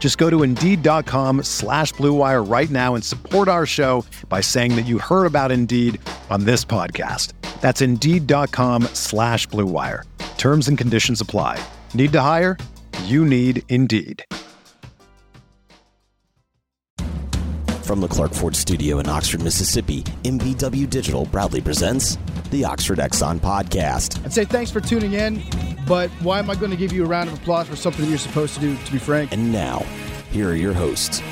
Just go to Indeed.com slash BlueWire right now and support our show by saying that you heard about Indeed on this podcast. That's Indeed.com slash BlueWire. Terms and conditions apply. Need to hire? You need Indeed. From the Clark Ford studio in Oxford, Mississippi, MBW Digital proudly presents the Oxford Exxon Podcast. I'd say thanks for tuning in, but why am I going to give you a round of applause for something you're supposed to do, to be frank? And now, here are your hosts,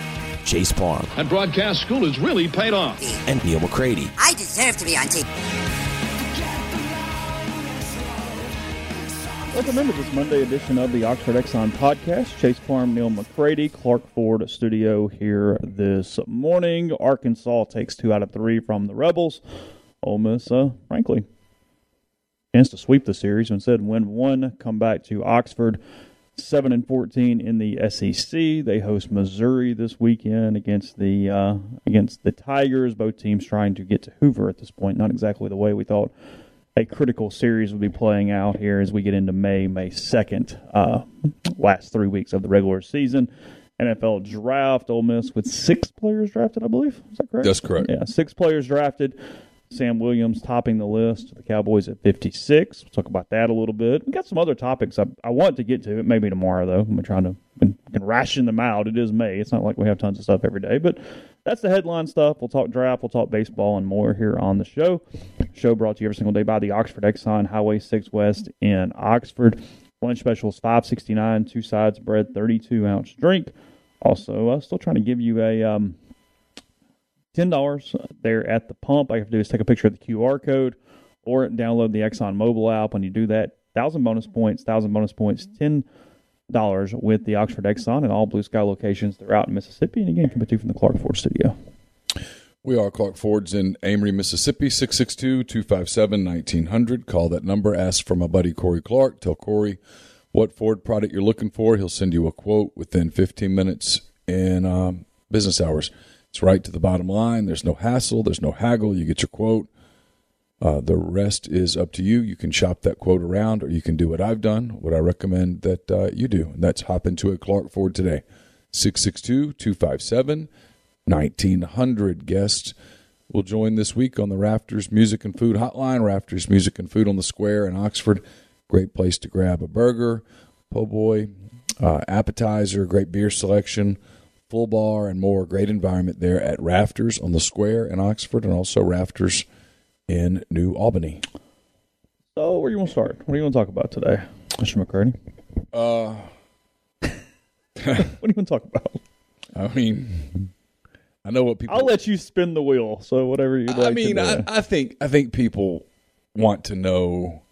Chase Parham. And broadcast school has really paid off. and Neal McCready. I deserve to be on TV. Welcome into this Monday edition of the Oxford Exxon podcast. Chase Parham, Neal McCready, Clark Ford studio here this morning. Arkansas takes two out of three from the Rebels. Ole Miss, uh, frankly, chance to sweep the series. Instead, win one, come back to Oxford, seven and fourteen in the SEC. They host Missouri this weekend against the uh, against the Tigers. Both teams trying to get to Hoover at this point. Not exactly the way we thought a critical series will be playing out here as we get into May, May 2nd, uh, last three weeks of the regular season. NFL draft, Ole Miss with six players drafted, I believe. Is that correct? That's correct. Yeah, six players drafted. Sam Williams topping the list. The Cowboys at 56. We'll talk about that a little bit. We got some other topics I, I want to get to. It maybe tomorrow, though. I'm trying to can, can ration them out. It is May. It's not like we have tons of stuff every day, but that's the headline stuff. We'll talk draft, we'll talk baseball, and more here on the show. Show brought to you every single day by the Oxford Exxon Highway 6 West in Oxford. Lunch specials 569, two sides bread, 32 ounce drink. Also, uh, still trying to give you a um, ten dollars there at the pump. All you have to do is take a picture of the QR code or download the Exxon mobile app. When you do that, thousand bonus points, thousand bonus points, ten dollars with the Oxford Exxon and all Blue Sky locations throughout Mississippi. And again, coming to you from the Clark Ford Studio. We are Clark Ford's in Amory, Mississippi, 662 257 1900. Call that number. Ask for my buddy Corey Clark. Tell Corey what Ford product you're looking for. He'll send you a quote within 15 minutes in um, business hours. It's right to the bottom line. There's no hassle, there's no haggle. You get your quote. Uh, the rest is up to you. You can shop that quote around, or you can do what I've done, what I recommend that uh, you do. And that's hop into a Clark Ford today. 662 257 1900 guests will join this week on the Rafters Music and Food Hotline. Rafters Music and Food on the Square in Oxford. Great place to grab a burger, po' boy, uh, appetizer, great beer selection, full bar, and more. Great environment there at Rafters on the Square in Oxford and also Rafters in New Albany. So, where you want to start? What do you want to talk about today, Mr. McCurdy? Uh, What do you want to talk about? I mean, I know what people. I'll let you spin the wheel. So, whatever you'd like I mean, I. I think I think people want to know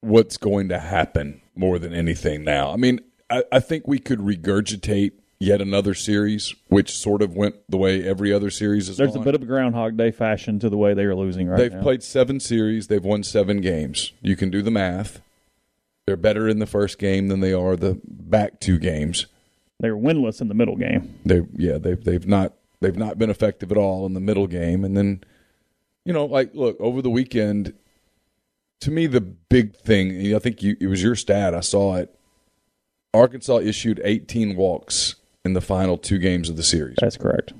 what's going to happen more than anything now. I mean, I, I think we could regurgitate yet another series, which sort of went the way every other series is. There's gone. a bit of a Groundhog Day fashion to the way they are losing right They've now. played seven series. They've won seven games. You can do the math. They're better in the first game than they are the back two games. They're winless in the middle game. They yeah they've they've not they've not been effective at all in the middle game, and then you know like look over the weekend. To me, the big thing I think you, it was your stat. I saw it. Arkansas issued 18 walks in the final two games of the series. That's correct.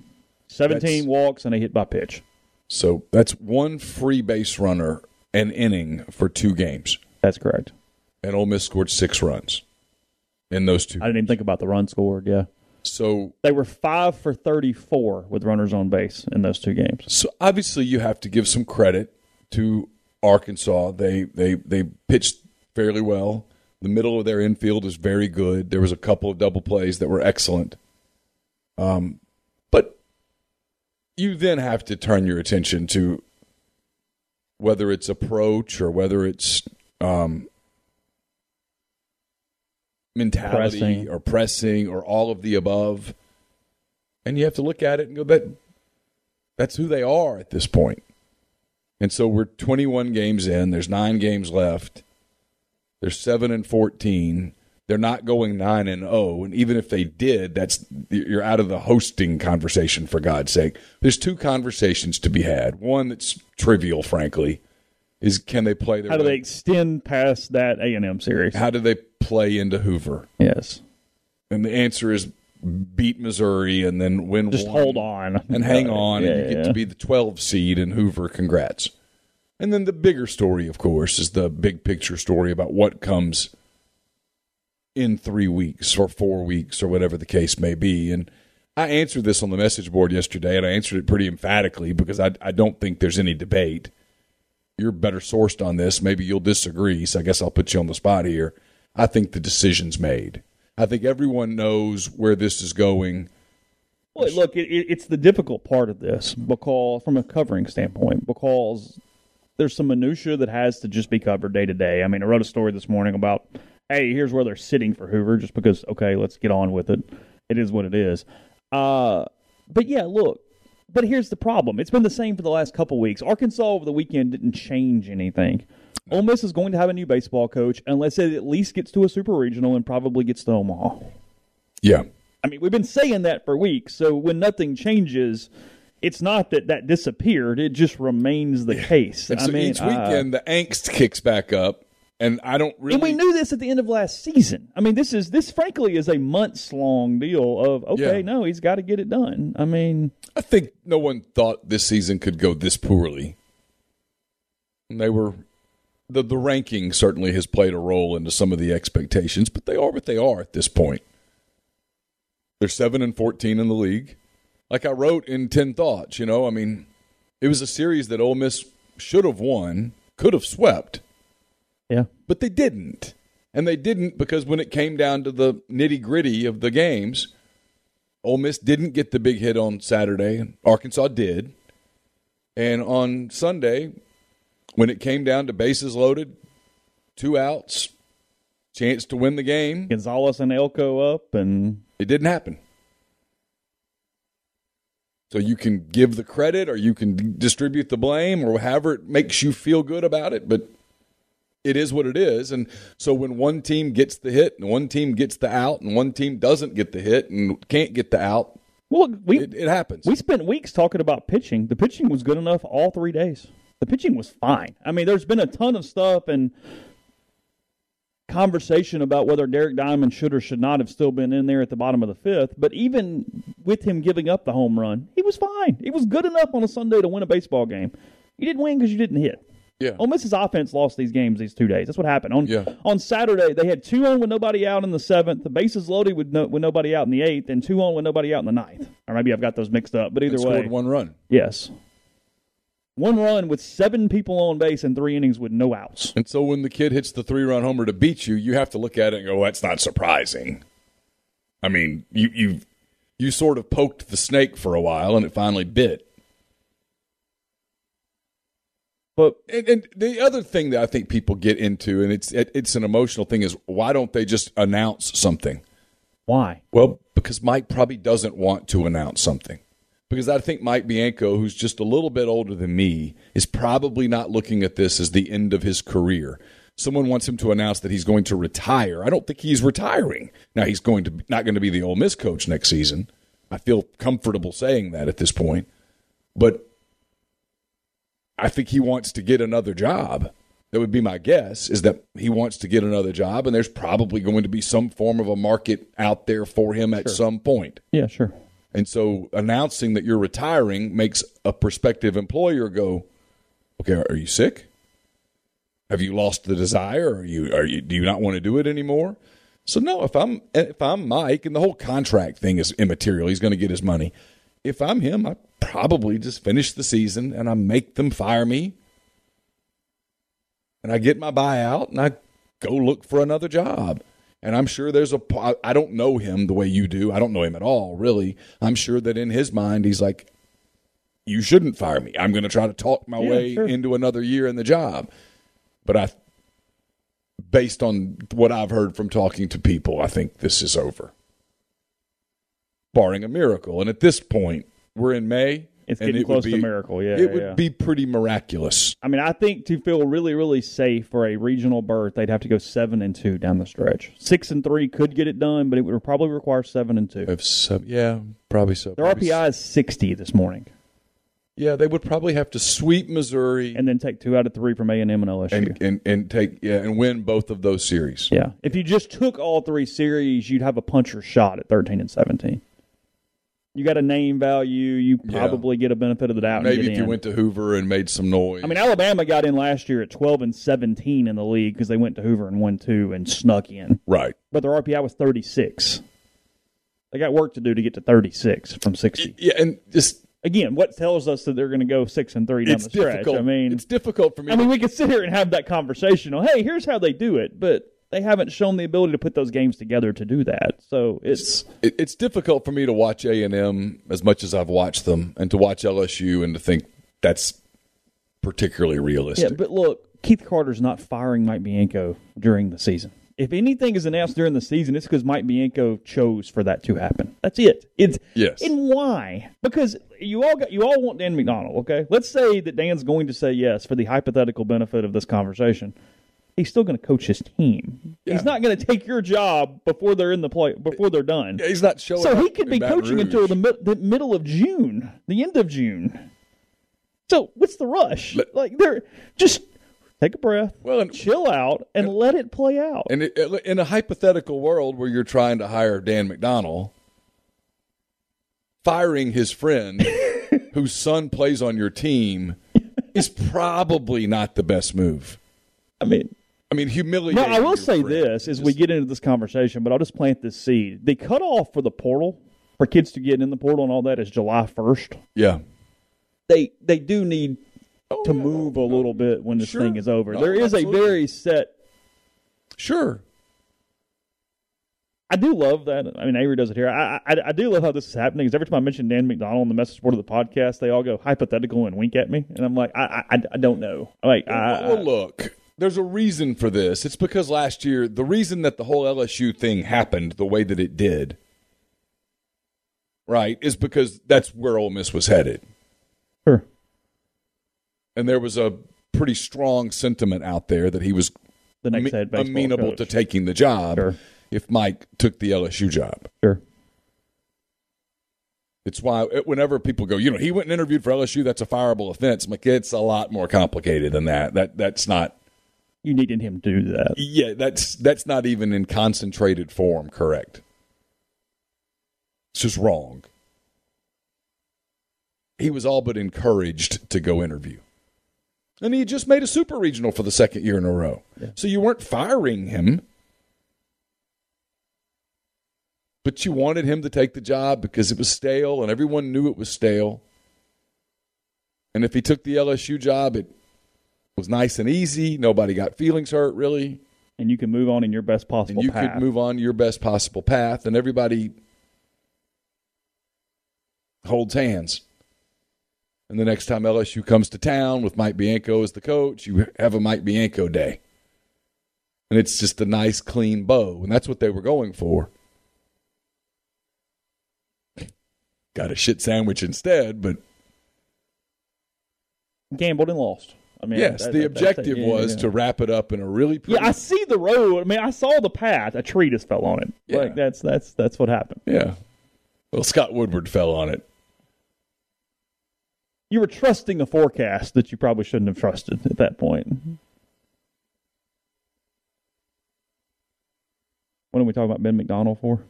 17 That's- walks and a hit by pitch. So that's one free base runner an inning for two games, That's correct. and Ole Miss scored six runs in those two. I didn't even think about the run scored. Yeah. So They were 5 for 34 with runners on base in those two games. So obviously, you have to give some credit to Arkansas. They they they pitched fairly well. The middle of their infield is very good. There was a couple of double plays that were excellent. Um, but you then have to turn your attention to whether it's approach or whether it's um, mentality Pressing. or pressing or all of the above. And you have to look at it and go, that that's who they are at this point. And so we're 21 games in. There's nine games left. They're seven and 14. They're not going nine and zero. And even if they did, that's you're out of the hosting conversation for God's sake. There's two conversations to be had. One that's trivial, frankly, is can they play their How do way- they extend past that A and M series? how do they play into Hoover? yes, And the answer is beat Missouri and then win. just one hold on and hang on, Yeah, and you get yeah. to be the 12 seed in Hoover. Congrats. And then the bigger story, of course, is the big picture story about what comes in three weeks or four weeks or whatever the case may be. And I answered this on the message board yesterday, and I answered it pretty emphatically because I, I don't think there's any debate. You're better sourced on this. Maybe you'll disagree, so I guess I'll put you on the spot here. I think the decision's made. I think everyone knows where this is going. Well, look, it, it, it's the difficult part of this because, from a covering standpoint, because there's some minutia that has to just be covered day to day. I mean, I wrote a story this morning about, hey, here's where they're sitting for Hoover, just because, okay, let's get on with it. It is what it is. Uh, but yeah, look, but here's the problem. It's been the same for the last couple weeks. Arkansas over the weekend didn't change anything. Ole Miss is going to have a new baseball coach unless it at least gets to a super regional and probably gets to Omaha. Yeah. I mean, we've been saying that for weeks. So when nothing changes, it's not that that disappeared; it just remains the case. And I so mean, each uh, weekend, the angst kicks back up, and I don't really. and we knew this at the end of last season. I mean, this is this frankly is a months long deal of okay, Yeah. no, he's got to get it done. I mean, I think no one thought this season could go this poorly. And they were the the ranking certainly has played a role into some of the expectations, but they are what they are at this point. They're seven and fourteen in the league. Like I wrote in Ten Thoughts, you know, I mean, it was a series that Ole Miss should have won, could have swept, yeah, but they didn't. And they didn't because when it came down to the nitty gritty of the games, Ole Miss didn't get the big hit on Saturday. Arkansas did. And on Sunday, when it came down to bases loaded, two outs, chance to win the game, Gonzalez and Elko up, and it didn't happen. So you can give the credit or you can d- distribute the blame or however it makes you feel good about it, but it is what it is. And so when one team gets the hit and one team gets the out and one team doesn't get the hit and can't get the out, well, we it, it happens. we spent weeks talking about pitching. The pitching was good enough all three days. The pitching was fine. I mean, there's been a ton of stuff and conversation about whether Derek Diamond should or should not have still been in there at the bottom of the fifth. But even with him giving up the home run, he was fine. He was good enough on a Sunday to win a baseball game. You didn't win because you didn't hit. yeah. Ole Miss's offense lost these games these two days. That's what happened. On Yeah. on Saturday, they had two on with nobody out in the seventh, the bases loaded with no, with nobody out in the eighth, and two on with nobody out in the ninth. Or maybe I've got those mixed up. But either And way, scored one run. yes, one run with seven people on base and three innings with no outs. And so when the kid hits the three run homer to beat you, you have to look at it and go, that's not surprising. I mean, you you you sort of poked the snake for a while and it finally bit. But And, and the other thing that I think people get into, and it's it, it's an emotional thing, is why don't they just announce something? why? Well, because Mike probably doesn't want to announce something. Because I think Mike Bianco, who's just a little bit older than me, is probably not looking at this as the end of his career. Someone wants him to announce that he's going to retire. I don't think he's retiring. Now he's going to not going to be the Ole Miss coach next season. I feel comfortable saying that at this point. But I think he wants to get another job. That would be my guess is that he wants to get another job, and there's probably going to be some form of a market out there for him at some point. Yeah, sure. And so announcing that you're retiring makes a prospective employer go, "Okay, are you sick? Have you lost the desire? Are you are you do you not want to do it anymore?" So no, if I'm if I'm Mike and the whole contract thing is immaterial, he's going to get his money. If I'm him, I probably just finish the season and I make them fire me and I get my buyout and I go look for another job. And I'm sure there's a, I don't know him the way you do. I don't know him at all, really. I'm sure that in his mind, he's like, you shouldn't fire me. I'm going to try to talk my Yeah, way sure. into another year in the job. But I, based on what I've heard from talking to people, I think this is over, barring a miracle. And at this point, we're in May. It's and getting it close to be- miracle. Yeah, it would yeah. be pretty miraculous. I mean, I think to feel really, really safe for a regional berth, they'd have to go seven and two down the stretch. Six and three could get it done, but it would probably require seven and two. So, yeah, probably so. Their Probably RPI is sixty this morning, Yeah, they would probably have to sweep Missouri and then take two out of three from A and M and LSU. and, and and take yeah and win both of those series. yeah, if you just took all three series, you'd have a puncher shot at thirteen and seventeen. You got a name value. You Yeah. probably get a benefit of the doubt. Maybe if you went to Hoover and made some noise. I mean, Alabama got in last year at twelve and seventeen in the league because they went to Hoover and won two and snuck in. right? but their RPI was 36. They got work to do to get to 36 from 60. Yeah, and just Again, what tells us that they're going to go six and three down it's the stretch? difficult. I mean, it's difficult for me. I mean, we could sit here and have that conversation. On, hey, here's how they do it, but they haven't shown the ability to put those games together to do that. So it's it, it's difficult for me to watch A and M as much as I've watched them, and to watch LSU and to think that's particularly realistic. yeah. But look, Keith Carter's not firing Mike Bianco during the season. If anything is announced during the season, it's because Mike Bianco chose for that to happen. That's it. It's Yes. And why? Because you all got you all want Dan McDonnell. Okay, let's say that Dan's going to say yes for the hypothetical benefit of this conversation. He's still going to coach his team. Yeah. He's not going to take your job before they're in the play before they're done. Yeah, he's not showing. So he could be coaching Rouge. until the, mid- the middle of June, the end of June. So what's the rush? Let- like they're just take a breath, Well, and- chill out, and let it play out. And it, in a hypothetical world where you're trying to hire Dan McDonnell, firing his friend whose son plays on your team is probably not the best move. I mean, I mean, humiliating. no, I will say friend. this as we get into this conversation, but I'll just plant this seed. The cutoff for the portal for kids to get in the portal and all that is July first. Yeah. They they do need Oh, to yeah. move a little bit when this Sure. thing is over. No, there is absolutely. a very set Sure. I do love that. I mean, Avery does it here. I, I I do love how this is happening. Because every time I mention Dan McDonnell in the message board of the podcast, they all go hypothetical and wink at me, and I'm like, I I, I don't know. I'm like, I, well, look, there's a reason for this. It's because last year, the reason that the whole LSU thing happened the way that it did, right, is because that's where Ole Miss was headed. sure. And there was a pretty strong sentiment out there that he was the next head amenable coach. to taking the job Sure. if Mike took the LSU job. Sure. It's why uh, whenever people go, you know, he went and interviewed for LSU, that's a fireable offense. I'm like, it's a lot more complicated than that. That that's not You needed him to do that. Yeah, that's that's not even in concentrated form correct. It's just wrong. He was all but encouraged to go interview. And he had just made a super regional for the second year in a row. So you weren't firing him. But you wanted him to take the job because it was stale and everyone knew it was stale. And if he took the LSU job, it was nice and easy. Nobody got feelings hurt, really And you can move on in your best possible and you path. could move on your best possible path, and everybody holds hands. And the next time LSU comes to town with Mike Bianco as the coach, you have a Mike Bianco day. And it's just a nice, clean bow. And that's what they were going for. Got a shit sandwich instead, but gambled and lost. I mean, yes, the objective yeah, was yeah. to wrap it up in a really pretty. Yeah, I see the road. I mean, I saw the path. A tree just fell on it. Yeah. Like that's that's that's what happened. yeah. Well, Scott Woodward fell on it. You were trusting a forecast that you probably shouldn't have trusted at that point. What are we talking about Ben McDonald for?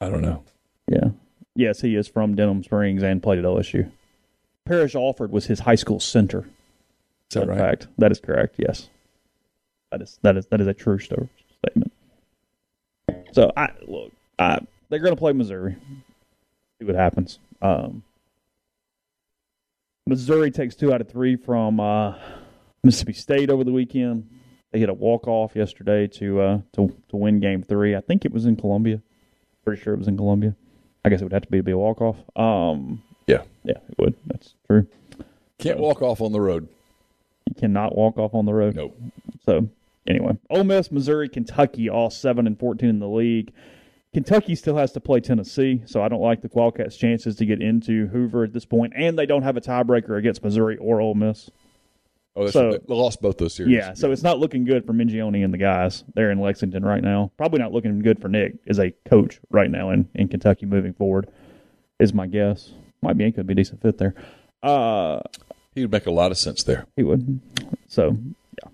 I don't know. Yeah. Yes, he is from Denham Springs and played at LSU. Parrish Alford was his high school center. Is that right? fact, that is correct. Yes, that is that is that is a true sto- statement. So I look, I, they're going to play Missouri. See what happens. Um, Missouri takes two out of three from uh, Mississippi State over the weekend. They hit a walk off yesterday to uh, to to win Game Three. I think it was in Columbia. Pretty sure it was in Columbia. I guess it would have to be, be a walk off. Um, Yeah. yeah, it would. That's true. Can't walk off on the road. You cannot walk off on the road. Nope. So anyway, Ole Miss, Missouri, Kentucky, all seven and fourteen in the league. Kentucky still has to play Tennessee, so I don't like the Wildcats' chances to get into Hoover at this point, and they don't have a tiebreaker against Missouri or Ole Miss. Oh, that's So- they lost both those series. Yeah, so it's not looking good for Mingione and the guys there in Lexington right now. Probably not looking good for Nick as a coach right now in, in Kentucky moving forward, is my guess. Might be, could be a decent fit there. Uh, he would make a lot of sense there. he would. So, yeah.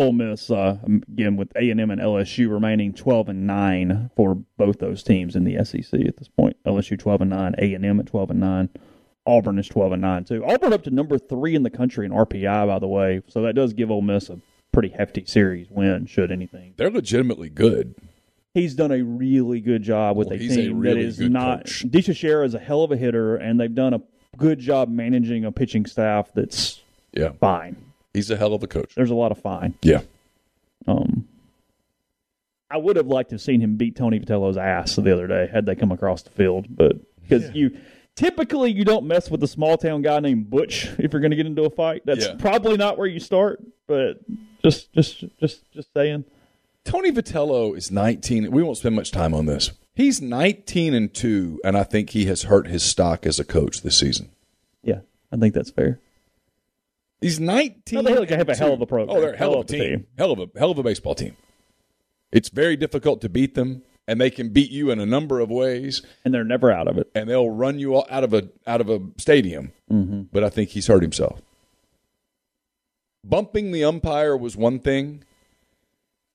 Ole Miss uh, again with A and M and LSU remaining twelve and nine for both those teams in the SEC at this point. LSU twelve and nine, A and M at twelve and nine. Auburn is twelve and nine too. Auburn up to number three in the country in RPI, by the way. So that does give Ole Miss a pretty hefty series win, should anything. They're legitimately good. He's done a really good job with Well, a he's a team really that is not. coach. DiChiara is a hell of a hitter, and they've done a good job managing a pitching staff that's Yeah. fine. He's a hell of a coach. There's a lot of fine. Yeah. Um, I would have liked to have seen him beat Tony Vitello's ass the other day had they come across the field, but because you typically you don't mess with a small town guy named Butch if you're going to get into a fight. That's Yeah. probably not where you start, but just just just just saying. Tony Vitello is 19. We won't spend much time on this. He's 19 and 2, and I think he has hurt his stock as a coach this season. Yeah, I think that's fair. He's 19. No, they have a hell of a program. Oh, they're a hell, Hell of a team. team. Hell of a hell of a baseball team. It's very difficult to beat them, and they can beat you in a number of ways, And they're never out of it. and they'll run you all out of a out of a stadium. Mm-hmm. But I think he's hurt himself. Bumping the umpire was one thing.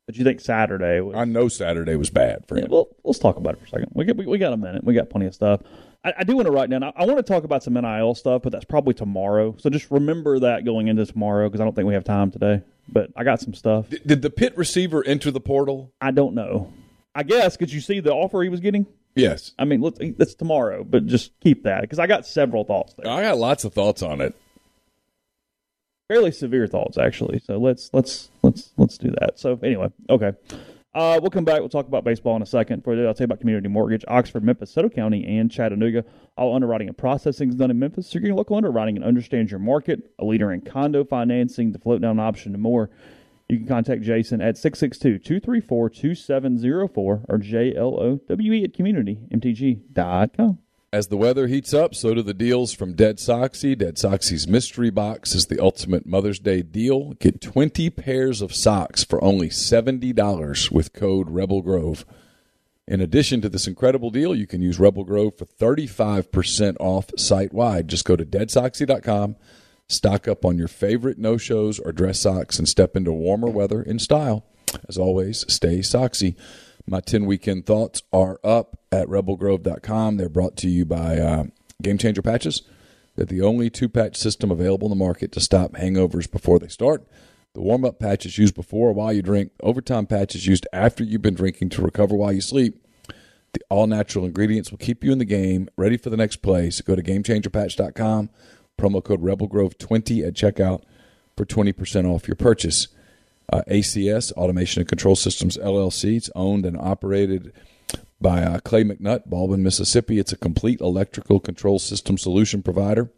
But you think Saturday was I know Saturday was bad for Yeah, well, let's talk about it for a second. We got, we, we got a minute. We got plenty of stuff. I, I do want to write down. I, I want to talk about some NIL stuff, but that's probably tomorrow. So just remember that going into tomorrow because I don't think we have time today. But I got some stuff. Did- Did the pit receiver enter the portal? I don't know. I guess because you see the offer he was getting. Yes. I mean, let's that's tomorrow, but just keep that because I got several thoughts there. I got lots of thoughts on it. Fairly severe thoughts actually. So let's let's let's let's do that. So anyway, okay. Uh, we'll come back. We'll talk about baseball in a second. For I'll tell you about Community Mortgage, Oxford, Memphis, Soto County, and Chattanooga. All underwriting and processing is done in Memphis. So you're local underwriting and understands your market. A leader in condo financing, the float down option, and more. You can contact Jason at 662-234-2704 or J-L-O-W-E at communitymtg.com. As the weather heats up, so do the deals from Dead Soxy. Dead Soxy's mystery box is the ultimate Mother's Day deal. Get 20 pairs of socks for only $70 with code Rebel Grove. In addition to this incredible deal, you can use Rebel Grove for 35% off site wide. Just go to deadsoxy.com, stock up on your favorite no shows or dress socks, and step into warmer weather in style. As always, stay soxy. My 10 weekend thoughts are up at rebelgrove.com. They're brought to you by uh, Game Changer Patches. They're the only two patch system available in the market to stop hangovers before they start. The warm up patch is used before or while you drink. Overtime patches used after you've been drinking to recover while you sleep. The all natural ingredients will keep you in the game, ready for the next play. So go to GameChangerPatch.com, promo code RebelGrove20 at checkout for 20% off your purchase. Uh, ACS, Automation and Control Systems LLC, it's owned and operated by uh, Clay McNutt, Baldwin, Mississippi. It's a complete electrical control system solution provider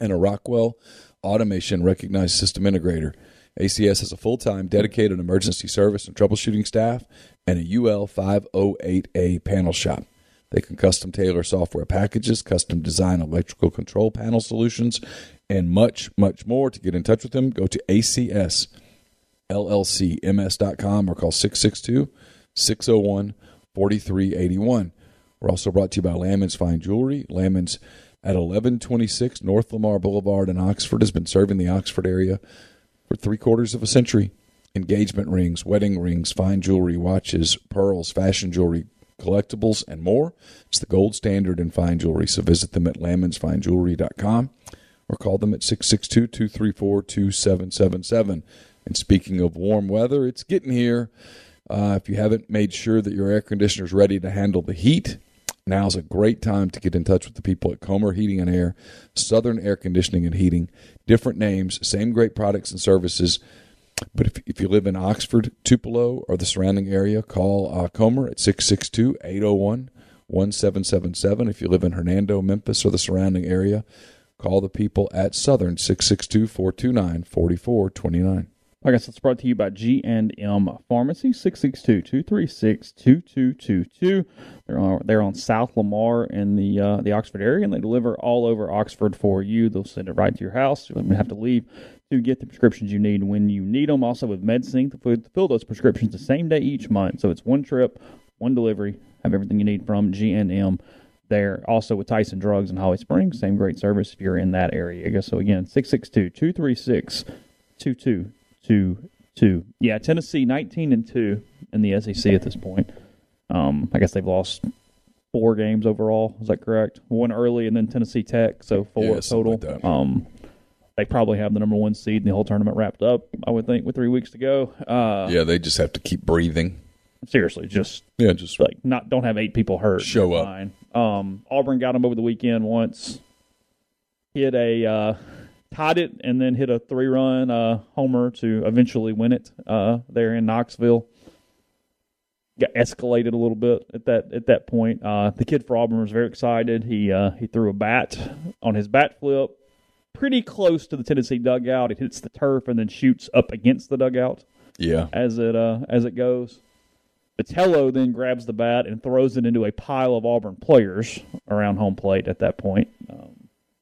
and a Rockwell Automation recognized system integrator. ACS has a full time dedicated emergency service and troubleshooting staff and a UL 508A panel shop. They can custom tailor software packages, custom design electrical control panel solutions, and much, much more. To get in touch with them, go to ACS llcms.com or call 662 601 4381. We're also brought to you by Lammons Fine Jewelry. Lammons at 1126 North Lamar Boulevard in Oxford has been serving the Oxford area for three quarters of a century. Engagement rings, wedding rings, fine jewelry, watches, pearls, fashion jewelry, collectibles, and more. It's the gold standard in fine jewelry, so visit them at lammonsfinejewelry.com or call them at 662 234 2777. And speaking of warm weather, it's getting here. Uh, if you haven't made sure that your air conditioner is ready to handle the heat, Now's a great time to get in touch with the people at Comer Heating and Air, Southern Air Conditioning and Heating. Different names, same great products and services. But if, if you live in Oxford, Tupelo, or the surrounding area, call uh, Comer at 662 801 1777. If you live in Hernando, Memphis, or the surrounding area, call the people at Southern 662 429 4429. I guess it's brought to you by G&M Pharmacy, 662-236-2222. They're on, they're on South Lamar in the uh, the Oxford area, and they deliver all over Oxford for you. They'll send it right to your house. You don't have to leave to get the prescriptions you need when you need them. Also with MedSync, to fill those prescriptions the same day each month. So it's one trip, one delivery, have everything you need from G&M there. Also with Tyson Drugs in Holly Springs, same great service if you're in that area. I guess so again, 662-236-2222 to two. Yeah, Tennessee nineteen and two in the SEC at this point. Um, I guess they've lost four games overall. Is that correct? One early, and then Tennessee Tech, so four Yeah, total. like that. um, they probably have the number one seed and the whole tournament wrapped up. I would think with three weeks to go. Uh, Yeah, they just have to keep breathing. seriously, just Yeah, just like not don't have eight people hurt. Show up. Um, Auburn got them over the weekend once. Hit a uh, tied it and then hit a three run uh, homer to eventually win it uh, there in Knoxville. Got escalated a little bit at that at that point. Uh, the kid for Auburn was very excited. He uh, he threw a bat on his bat flip, pretty close to the Tennessee dugout. It hits the turf and then shoots up against the dugout yeah. as it uh, as it goes. Vitello then grabs the bat and throws it into a pile of Auburn players around home plate at that point. Um,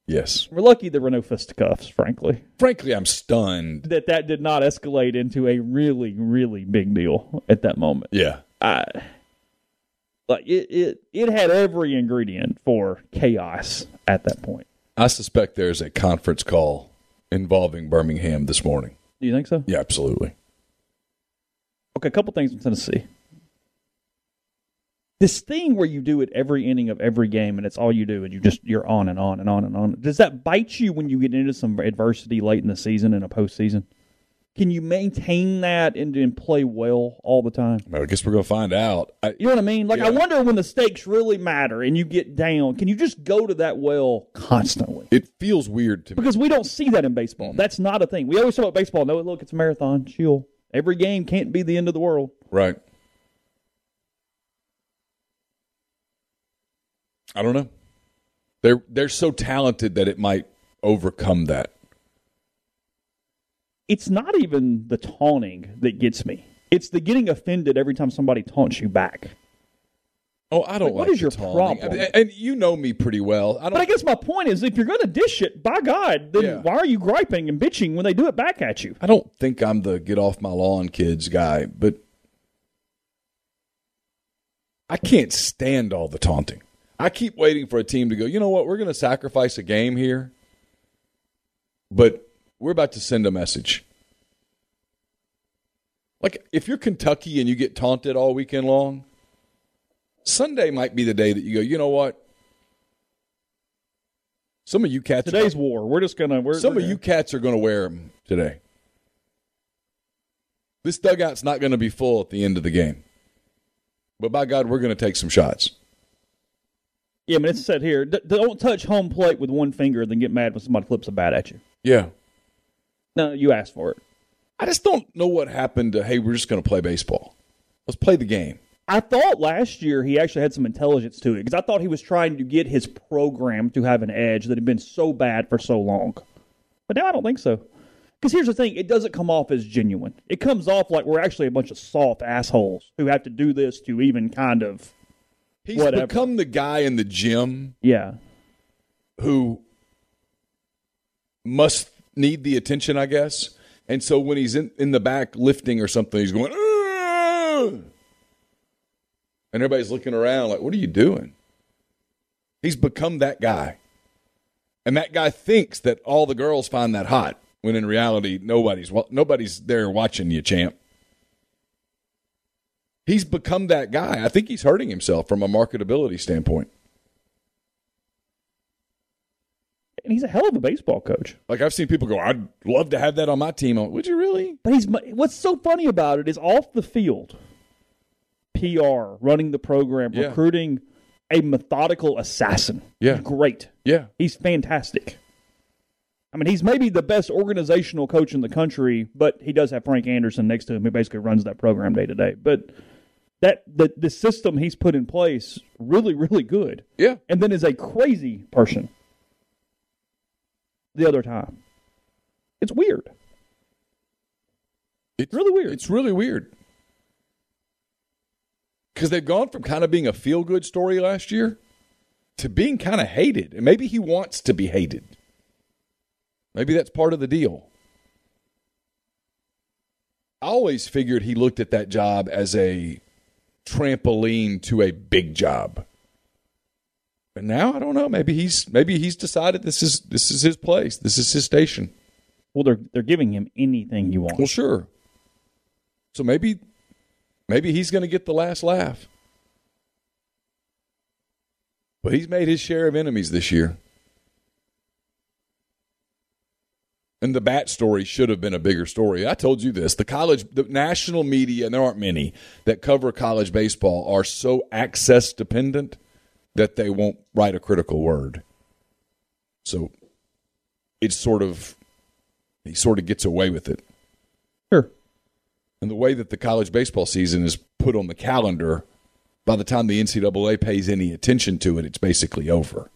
Yes. we're lucky there were no fisticuffs, frankly. Frankly, I'm stunned. That that did not escalate into a really really big deal at that moment. Yeah. I like it it it had every ingredient for chaos at that point. I suspect there's a conference call involving Birmingham this morning. Do you think so? Yeah, absolutely. Okay, a couple things in Tennessee. This thing where you do it every inning of every game and it's all you do and you just you're on and on and on and on. Does that bite you when you get into some adversity late in the season in a postseason? Can you maintain that and, and play well all the time? Well, I guess we're going to find out. I, You know what I mean? Like I wonder when the stakes really matter and you get down, can you just go to that well constantly? it feels weird to me. Because we don't see that in baseball. Mm-hmm. That's not a thing. We always talk about baseball. No, look, it's a marathon. Chill. Every game can't be the end of the world. Right. I don't know. They're they're so talented that it might overcome that. it's not even the taunting that gets me. It's the getting offended every time somebody taunts you back. Oh, I don't Like, what like is your taunting. problem? And, and you know me pretty well. I But I guess my point is, if you're going to dish it, by God, then Yeah. why are you griping and bitching when they do it back at you? I don't think I'm the get off my lawn kids guy, but I can't stand all the taunting. I keep waiting for a team to go, you know what, we're going to sacrifice a game here, but we're about to send a message. Like, if you're Kentucky and you get taunted all weekend long, Sunday might be the day that you go, you know what? Some of you cats, Today's war. We're just gonna. We're, some of you cats are going to wear them today. This dugout's not going to be full at the end of the game. But by God, we're going to take some shots. Yeah, but it's said here. D- don't touch home plate with one finger, then get mad when somebody flips a bat at you. Yeah. No, you asked for it. I just don't know what happened to, hey, we're just going to play baseball. Let's play the game. I thought last year he actually had some intelligence to it because I thought he was trying to get his program to have an edge that had been so bad for so long. But now I don't think so. Because here's the thing it doesn't come off as genuine. It comes off like we're actually a bunch of soft assholes who have to do this to even kind of. He's Whatever. become the guy in the gym Yeah. who must need the attention, I guess. And so when he's in, in the back lifting or something, he's going, "Ah!" and everybody's looking around like, what are you doing? He's become that guy. And that guy thinks that all the girls find that hot when in reality nobody's wa- nobody's there watching you, champ. He's become that guy. I think he's hurting himself from a marketability standpoint. And he's a hell of a baseball coach. Like I've seen people go, I'd love to have that on my team. I'm Would you really? But he's what's so funny about it is off the field, PR, running the program, Yeah. recruiting a methodical assassin. Yeah. He's great. Yeah. He's fantastic. I mean, he's maybe the best organizational coach in the country, but he does have Frank Anderson next to him, who basically runs that program day to day. But that the the system he's put in place really, really good. Yeah. And then is a crazy person the other time. It's weird. It's really weird. It's really weird. Because they've gone from kind of being a feel good story last year to being kind of hated. And maybe he wants to be hated. Maybe that's part of the deal. I always figured he looked at that job as a trampoline to a big job. But now I don't know. Maybe he's maybe he's decided this is this is his place. This is his station. Well, they're they're giving him anything he wants. Well, sure. So maybe maybe he's going to get the last laugh. But he's made his share of enemies this year. And the bat story should have been a bigger story. I told you this. The college, the national media, and there aren't many that cover college baseball, are so access dependent that they won't write a critical word. So it's sort of, he sort of gets away with it. Sure. And the way that the college baseball season is put on the calendar, by the time the NCAA pays any attention to it, it's basically over.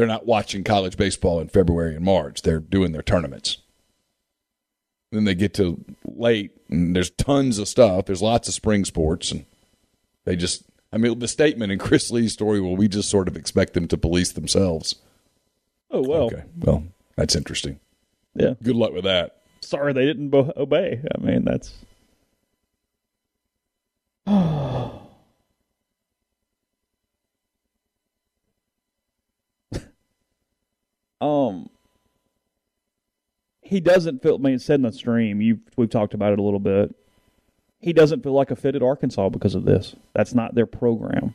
They're not watching college baseball in February and March. They're doing their tournaments. Then they get to late, and there's tons of stuff. There's lots of spring sports, and they just, I mean, the statement in Chris Lee's story, well, we just sort of expect them to police themselves. Oh well. Okay. Well, that's interesting. Yeah. Good luck with that. Sorry they didn't bo- obey. I mean, that's. um, he doesn't feel. I mean, said in the stream. You we've talked about it a little bit. He doesn't feel like a fit at Arkansas because of this. That's not their program.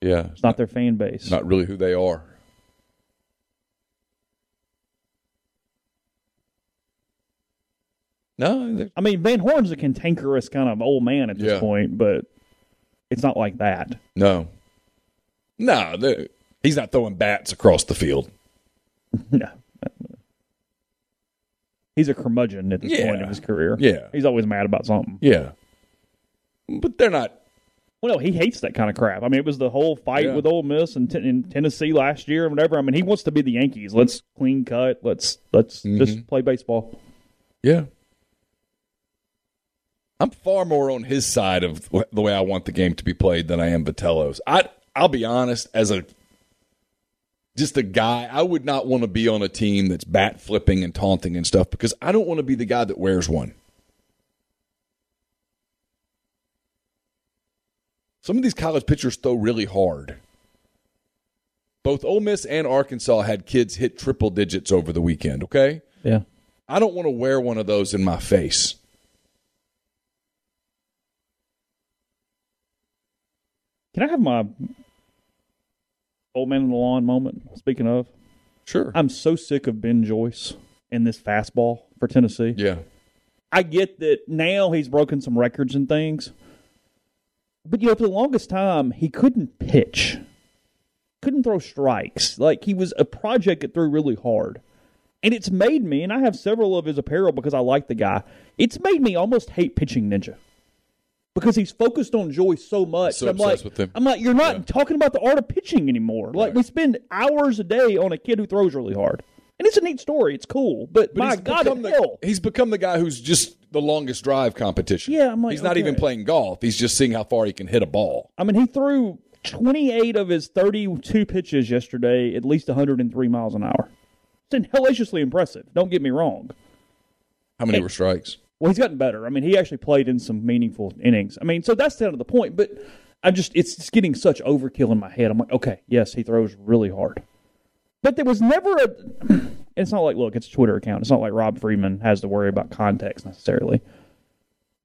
Yeah. It's not their fan base. not really who they are. No, I mean, Van Horn's a cantankerous kind of old man at this Yeah. point, but it's not like that. no, no. He's not throwing bats across the field. No. He's a curmudgeon at this Yeah. point in his career. Yeah. He's always mad about something. Yeah, but they're not. Well, no, he hates that kind of crap. I mean, it was the whole fight Yeah. with Ole Miss and in Tennessee last year and whatever. I mean, he wants to be the Yankees. Let's clean cut. Let's let's Mm-hmm. just play baseball. Yeah, I'm far more on his side of the way I want the game to be played than I am Vitello's. I I'll be honest, as a just a guy, I would not want to be on a team that's bat flipping and taunting and stuff because I don't want to be the guy that wears one. Some of these college pitchers throw really hard. Both Ole Miss and Arkansas had kids hit triple digits over the weekend, okay? Yeah. I don't want to wear one of those in my face. Can I have my old man in the lawn moment? Speaking of, Sure. I'm so sick of Ben Joyce in this fastball for Tennessee. yeah. I get that now he's broken some records and things. But you know, for the longest time, he couldn't pitch. Couldn't throw strikes. Like he was a project that threw really hard. And it's made me, and I have several of his apparel because I like the guy. It's made me almost hate pitching ninja. Because he's focused on Joyce so much. So I'm like, obsessed with him. I'm like, you're not Yeah. talking about the art of pitching anymore. Like Right. we spend hours a day on a kid who throws really hard. And it's a neat story. It's cool. But, But my he's God, become the, hell. he's become the guy who's just the longest drive competition. Yeah, I'm like, he's not okay. even playing golf. He's just seeing how far he can hit a ball. I mean, he threw 28 of his 32 pitches yesterday at least 103 miles an hour. It's hellaciously impressive. Don't get me wrong. How many Hey. were strikes? Well, he's gotten better. I mean, he actually played in some meaningful innings. I mean, so that's kind of the point. But I just, it's just getting such overkill in my head. I'm like, okay, yes, he throws really hard. But there was never a. It's not like, look, it's a Twitter account. It's not like Rob Friedman has to worry about context necessarily.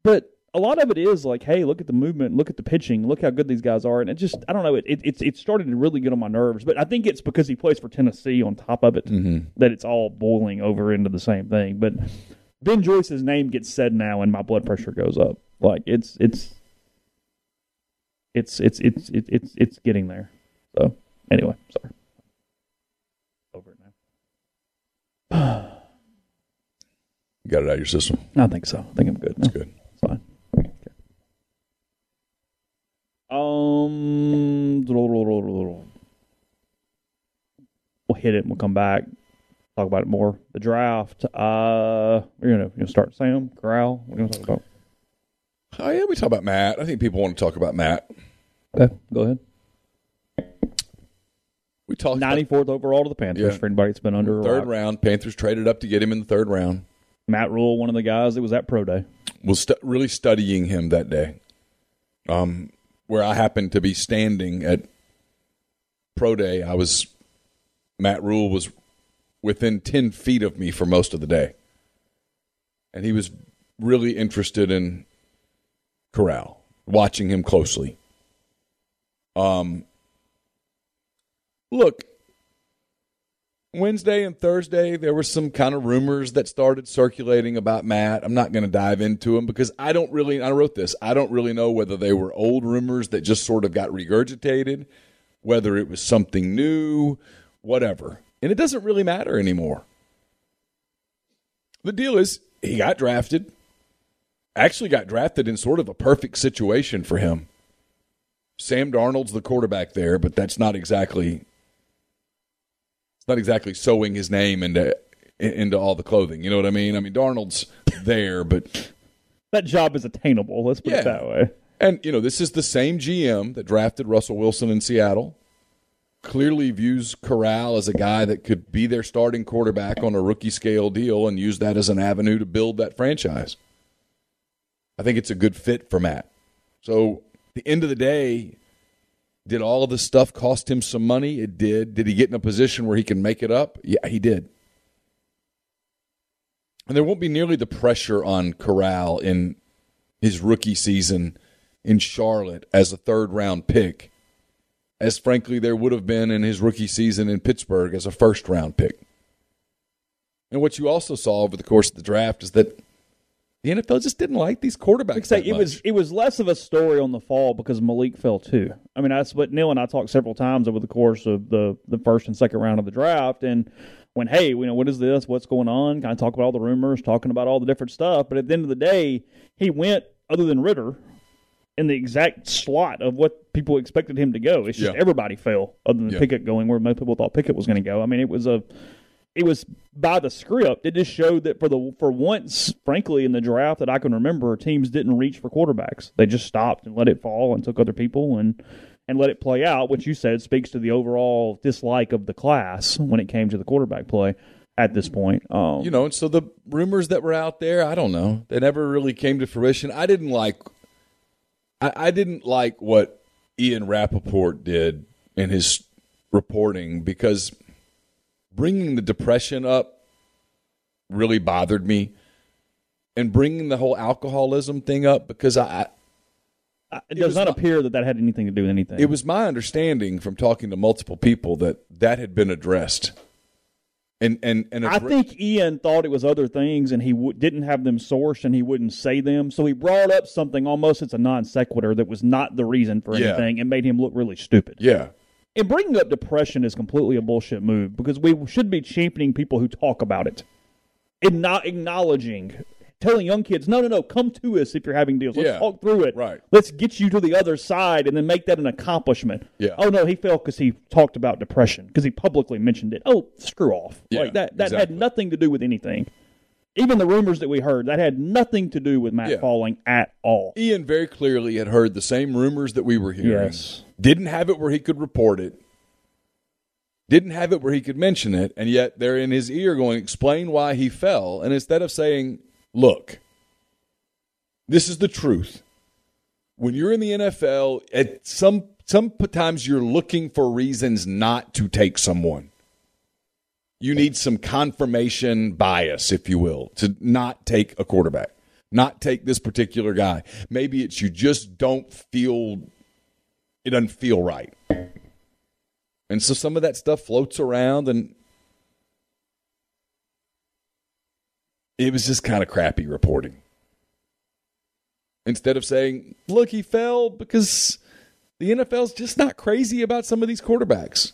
But a lot of it is like, hey, look at the movement, look at the pitching, look how good these guys are, and it just, I don't know, it it it's it started to really get on my nerves. But I think it's because he plays for Tennessee on top of it mm-hmm. that it's all boiling over into the same thing. But Ben Joyce's name gets said now, and my blood pressure goes up. Like it's it's it's it's it's it's it's, it's getting there. So anyway, sorry. Over it now. You got it out of your system. I think so. I think I'm good. That's good. It's fine. Okay. Um, we'll hit it and we'll come back. Talk about it more. The draft. Uh, you know, you start Sam Corral. You gonna talk about? Oh yeah, we talk about Matt. I think people want to talk about Matt. Okay, go ahead. We talked Ninety fourth overall to the Panthers Yeah. for anybody that's been under a third round. Panthers traded up to get him in the third round. Matt Rhule, one of the guys that was at pro day. Was stu- really studying him that day. Um, where I happened to be standing at pro day, I was Matt Rhule was within ten feet of me for most of the day, and he was really interested in Corral, watching him closely. Um, look, Wednesday and Thursday, there were some kind of rumors that started circulating about Matt. I'm not going to dive into them because I don't really, I wrote this, I don't really know whether they were old rumors that just sort of got regurgitated, whether it was something new, whatever. And it doesn't really matter anymore. The deal is, he got drafted, actually got drafted in sort of a perfect situation for him. Sam Darnold's the quarterback there, but that's not exactly it's not exactly sewing his name into into all the clothing. You know what I mean? I mean Darnold's there, but That job is attainable. Let's put Yeah. it that way. and you know this is the same GM that drafted Russell Wilson in Seattle. Clearly views Corral as a guy that could be their starting quarterback on a rookie scale deal and use that as an avenue to build that franchise. I think it's a good fit for Matt. So, at the end of the day, did all of this stuff cost him some money? It did. Did he get in a position where he can make it up? Yeah, he did. And there won't be nearly the pressure on Corral in his rookie season in Charlotte as a third round pick, as frankly there would have been in his rookie season in Pittsburgh as a first round pick. And what you also saw over the course of the draft is that the NFL just didn't like these quarterbacks. Say, it was it was less of a story on the fall because Malik fell too. I mean, that's what Neal and I talked several times over the course of the the first and second round of the draft, and when hey, you know, what is this? What's going on? Kind of talk about all the rumors, talking about all the different stuff. But at the end of the day, he went other than Ridder in the exact slot of what people expected him to go. It's just Yeah. everybody fell other than Yeah. Pickett going where most people thought Pickett was going to go. I mean, it was a it was by the script. It just showed that for the for once, frankly, in the draft that I can remember, teams didn't reach for quarterbacks. They just stopped and let it fall and took other people and and let it play out. Which you said speaks to the overall dislike of the class when it came to the quarterback play at this point. Um, you know, and so the rumors that were out there, I don't know, they never really came to fruition. I didn't like, I, I didn't like what Ian Rapoport did in his reporting because bringing the depression up really bothered me, and bringing the whole alcoholism thing up because I, I it it does was not my- appear that that had anything to do with anything. it was my understanding from talking to multiple people that that had been addressed. And and and I think Ian thought it was other things, and he w- didn't have them sourced, and he wouldn't say them. So he brought up something almost it's a non sequitur that was not the reason for Yeah. anything, and made him look really stupid. yeah. And bringing up depression is completely a bullshit move because we should be championing people who talk about it and not acknowledging, telling young kids, no, no, no, come to us if you're having deals. Let's Yeah. talk through it. Right. Let's get you to the other side and then make that an accomplishment. Yeah. Oh, no, he fell because he talked about depression because he publicly mentioned it. Oh, screw off. Yeah, like that, that exactly. had nothing to do with anything. Even the rumors that we heard, that had nothing to do with Matt Yeah. falling at all. Ian very clearly had heard the same rumors that we were hearing. Yes. Didn't have it where he could report it. Didn't have it where he could mention it, and yet they're in his ear going, explain why he fell. And instead of saying, look, this is the truth. When you're in the NFL, at some sometimes you're looking for reasons not to take someone. You need some confirmation bias, if you will, to not take a quarterback, not take this particular guy. Maybe it's you just don't feel it doesn't feel right. And so some of that stuff floats around and it was just kind of crappy reporting. Instead of saying, look, he fell because The NFL's just not crazy about some of these quarterbacks.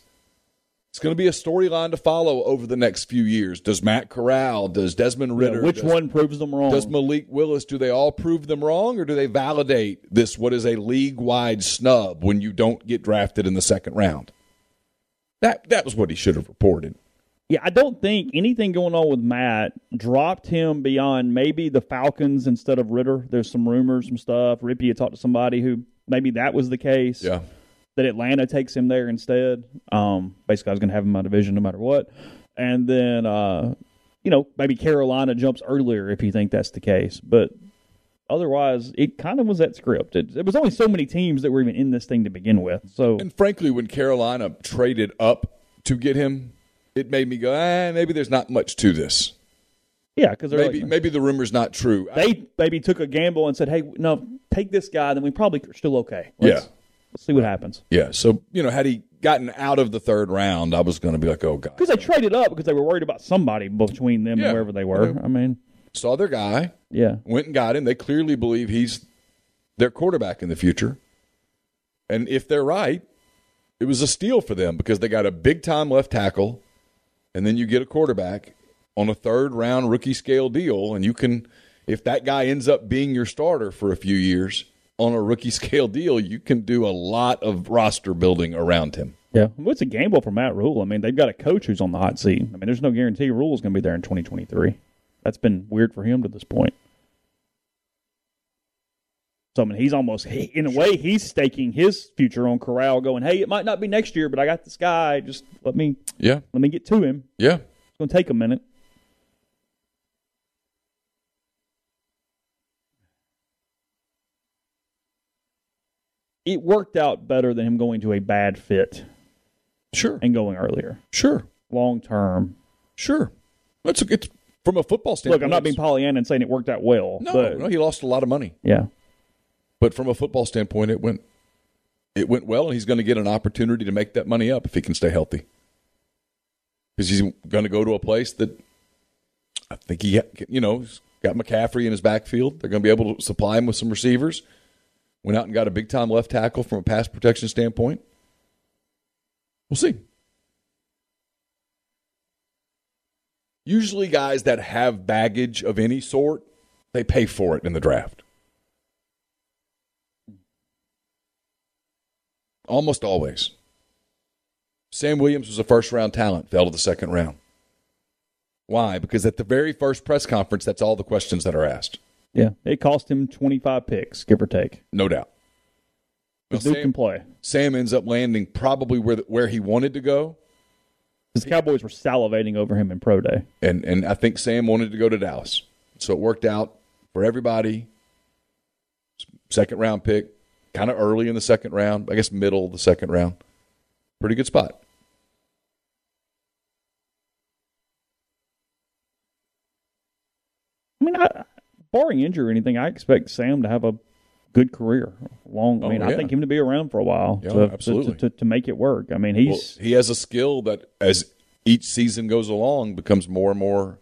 It's going to be a storyline to follow over the next few years. Does Matt Corral, does Desmond Ridder, Yeah, which does, one proves them wrong? does Malik Willis, do they all prove them wrong or do they validate this, what is a league wide snub when you don't get drafted in the second round? That, that was what he should have reported. Yeah, I don't think anything going on with Matt dropped him beyond maybe the Falcons instead of Ridder. There's some rumors, some stuff. Rippy had talked to somebody who maybe that was the case. Yeah. That Atlanta takes him there instead. Um, basically, I was going to have him in my division no matter what. And then, uh, you know, maybe Carolina jumps earlier if you think that's the case. But otherwise, it kind of was that script. It, it was only so many teams that were even in this thing to begin with. So And frankly, when Carolina traded up to get him, it made me go, ah, maybe there's not much to this. yeah, because Maybe like, maybe the rumor's not true. they maybe took a gamble and said, "Hey, no, take this guy, then we probably are still okay." Let's, Yeah. let's see what happens. yeah. So you know, had he gotten out of the third round, I was going to be like, oh god. Because they traded up because they were worried about somebody between them Yeah. and wherever they were. Okay. I mean, Saw their guy, yeah, went and got him. They clearly believe he's their quarterback in the future. And if they're right, it was a steal for them because they got a big time left tackle, and then you get a quarterback on a third round rookie scale deal, and you can, if that guy ends up being your starter for a few years on a rookie scale deal, you can do a lot of roster building around him. yeah. Well, it's a gamble for Matt Rhule. I mean, they've got a coach who's on the hot seat. I mean, there's no guarantee Rhule's going to be there in 2023. That's been weird for him to this point. So I mean, he's almost in a way he's staking his future on Corral, going, "Hey, it might not be next year, but I got this guy. Just let me Yeah, let me get to him. yeah. It's going to take a minute." It worked out better than him going to a bad fit Sure, and going earlier. sure, Long term. sure. That's a, it's from a football standpoint. Look, I'm not being Pollyanna and saying it worked out well. No, but, no, he lost a lot of money. yeah. But from a football standpoint, it went it went well, and he's going to get an opportunity to make that money up if he can stay healthy. Because he's going to go to a place that I think he, you know, he's got McCaffrey in his backfield. They're going to be able to supply him with some receivers. Went out and got a big time left tackle from a pass protection standpoint. We'll see. Usually, guys that have baggage of any sort, they pay for it in the draft. Almost always. Sam Williams was a first round talent, fell to the second round. Why? Because at the very first press conference, that's all the questions that are asked. Yeah. It cost him 25 picks, give or take. No doubt. This dude Sam, can play. Sam ends up landing probably where, where he wanted to go. Because the Cowboys were salivating over him in pro day. And, and I think Sam wanted to go to Dallas. So it worked out for everybody. Second round pick, kind of early in the second round, I guess middle of the second round. Pretty good spot. I mean, I, barring injury or anything, I expect Sam to have a good career. Long. I Oh, mean, I think him to be around for a while Yeah, to, absolutely. To, to, to make it work. I mean, Well, he's he has a skill that, as each season goes along, becomes more and more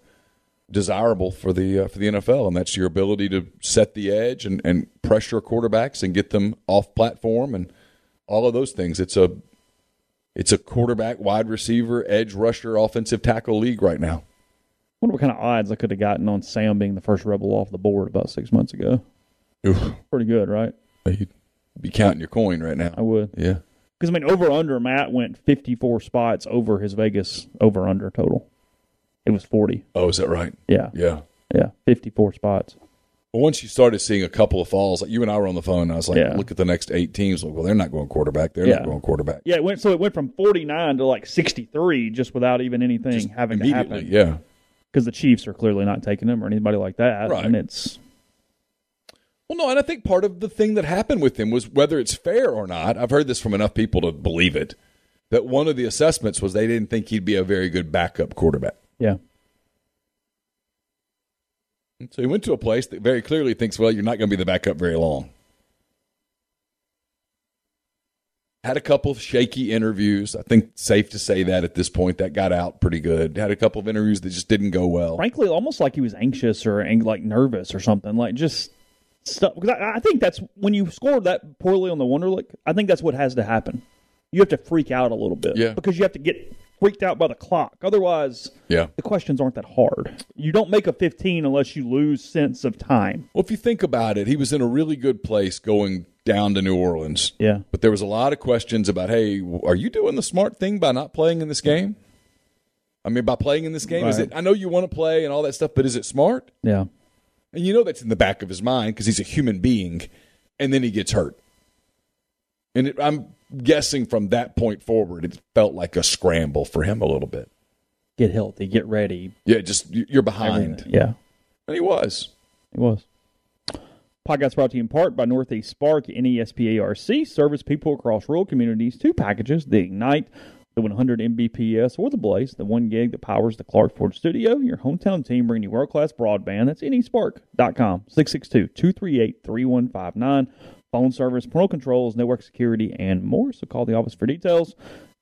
desirable for the uh, for the NFL, and that's your ability to set the edge and, and pressure quarterbacks and get them off platform and all of those things. It's a it's a quarterback, wide receiver, edge rusher, offensive tackle league right now. wonder what kind of odds I could have gotten on Sam being the first rebel off the board about six months ago. Oof. Pretty good, right? You'd be counting your coin right now. I would. Yeah. Because I mean, over under Matt went 54 spots over his Vegas over under total. It was 40. Oh, is that right? Yeah, Yeah. yeah, 54 spots. Well, once you started seeing a couple of falls, like you and I were on the phone, and I was like, Yeah. look at the next eight teams. Like, well, they're not going quarterback. They're Yeah. not going quarterback. Yeah, it went so it went from 49 to like 63 just without even anything Just having to happen. yeah. Because the Chiefs are clearly not taking him or anybody like that. Right. And it's Well, no, and I think part of the thing that happened with him was whether it's fair or not. I've heard this from enough people to believe it. That one of the assessments was they didn't think he'd be a very good backup quarterback. Yeah, So he went to a place that very clearly thinks, well, you're not going to be the backup very long. Had a couple of shaky interviews. I think safe to say that at this point that got out pretty good. Had a couple of interviews that just didn't go well. frankly, almost like he was anxious or like nervous or something. Like just stuff. Because I, I think that's when you score that poorly on the Wonderlic. I think that's what has to happen. You have to freak out a little bit, Yeah. because you have to get freaked out by the clock. Otherwise, Yeah. the questions aren't that hard. You don't make a 15 unless you lose sense of time. Well, if you think about it, he was in a really good place going down to New Orleans. Yeah. But there was a lot of questions about, hey, are you doing the smart thing by not playing in this game? I mean, by playing in this game, is it? I know you want to play and all that stuff, but is it smart? Yeah. And you know that's in the back of his mind because he's a human being, and then he gets hurt. And it, I'm guessing from that point forward, it felt like a scramble for him a little bit. Get healthy, get ready. Yeah, just you- you're behind, Everything. Yeah. and he was. He was. Podcast brought to you in part by Northeast Spark, E NESPARC, service people across rural communities. Two packages, the Ignite, the 100 Mbps, or the Blaze, the one gig that powers the Clark Ford studio. Your hometown team bringing you world class broadband. That's nesparc.com, 662 238 3159. Phone service, parental controls, network security, and more. So call the office for details.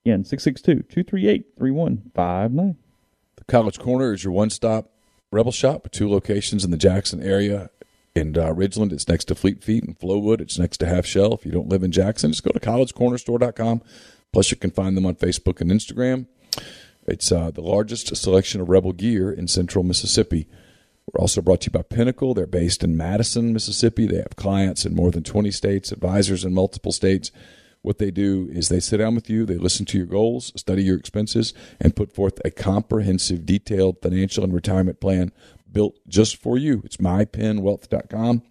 Again, 662 238 3159. The College Corner is your one stop Rebel shop with two locations in the Jackson area. In uh, Ridgeland, it's next to Fleet Feet. and Flowwood, it's next to Half Shell. If you don't live in Jackson, just go to collegecornerstore.com. Plus, you can find them on Facebook and Instagram. It's uh, the largest selection of Rebel gear in central Mississippi. We're also brought to you by Pinnacle. They're based in Madison, Mississippi. They have clients in more than 20 states, advisors in multiple states. What they do is they sit down with you, they listen to your goals, study your expenses, and put forth a comprehensive, detailed financial and retirement plan built just for you. It's mypinnwealth.com,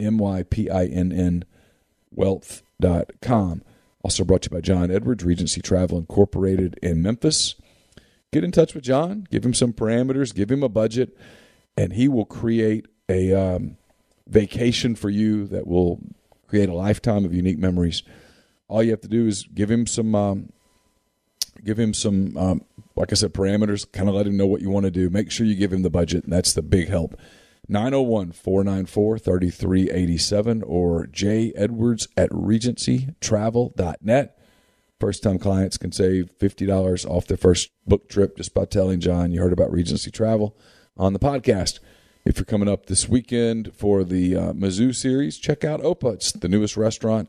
M Y P I N N wealth.com. Also brought to you by John Edwards, Regency Travel Incorporated in Memphis. Get in touch with John, give him some parameters, give him a budget, and he will create a um, vacation for you that will create a lifetime of unique memories. All you have to do is give him some, um, give him some, um, like I said, parameters. Kind of let him know what you want to do. Make sure you give him the budget, and that's the big help. 901 494 3387 or J Edwards at regencytravel.net. First time clients can save $50 off their first book trip just by telling John you heard about Regency Travel on the podcast. If you're coming up this weekend for the uh, Mizzou series, check out Opa. It's the newest restaurant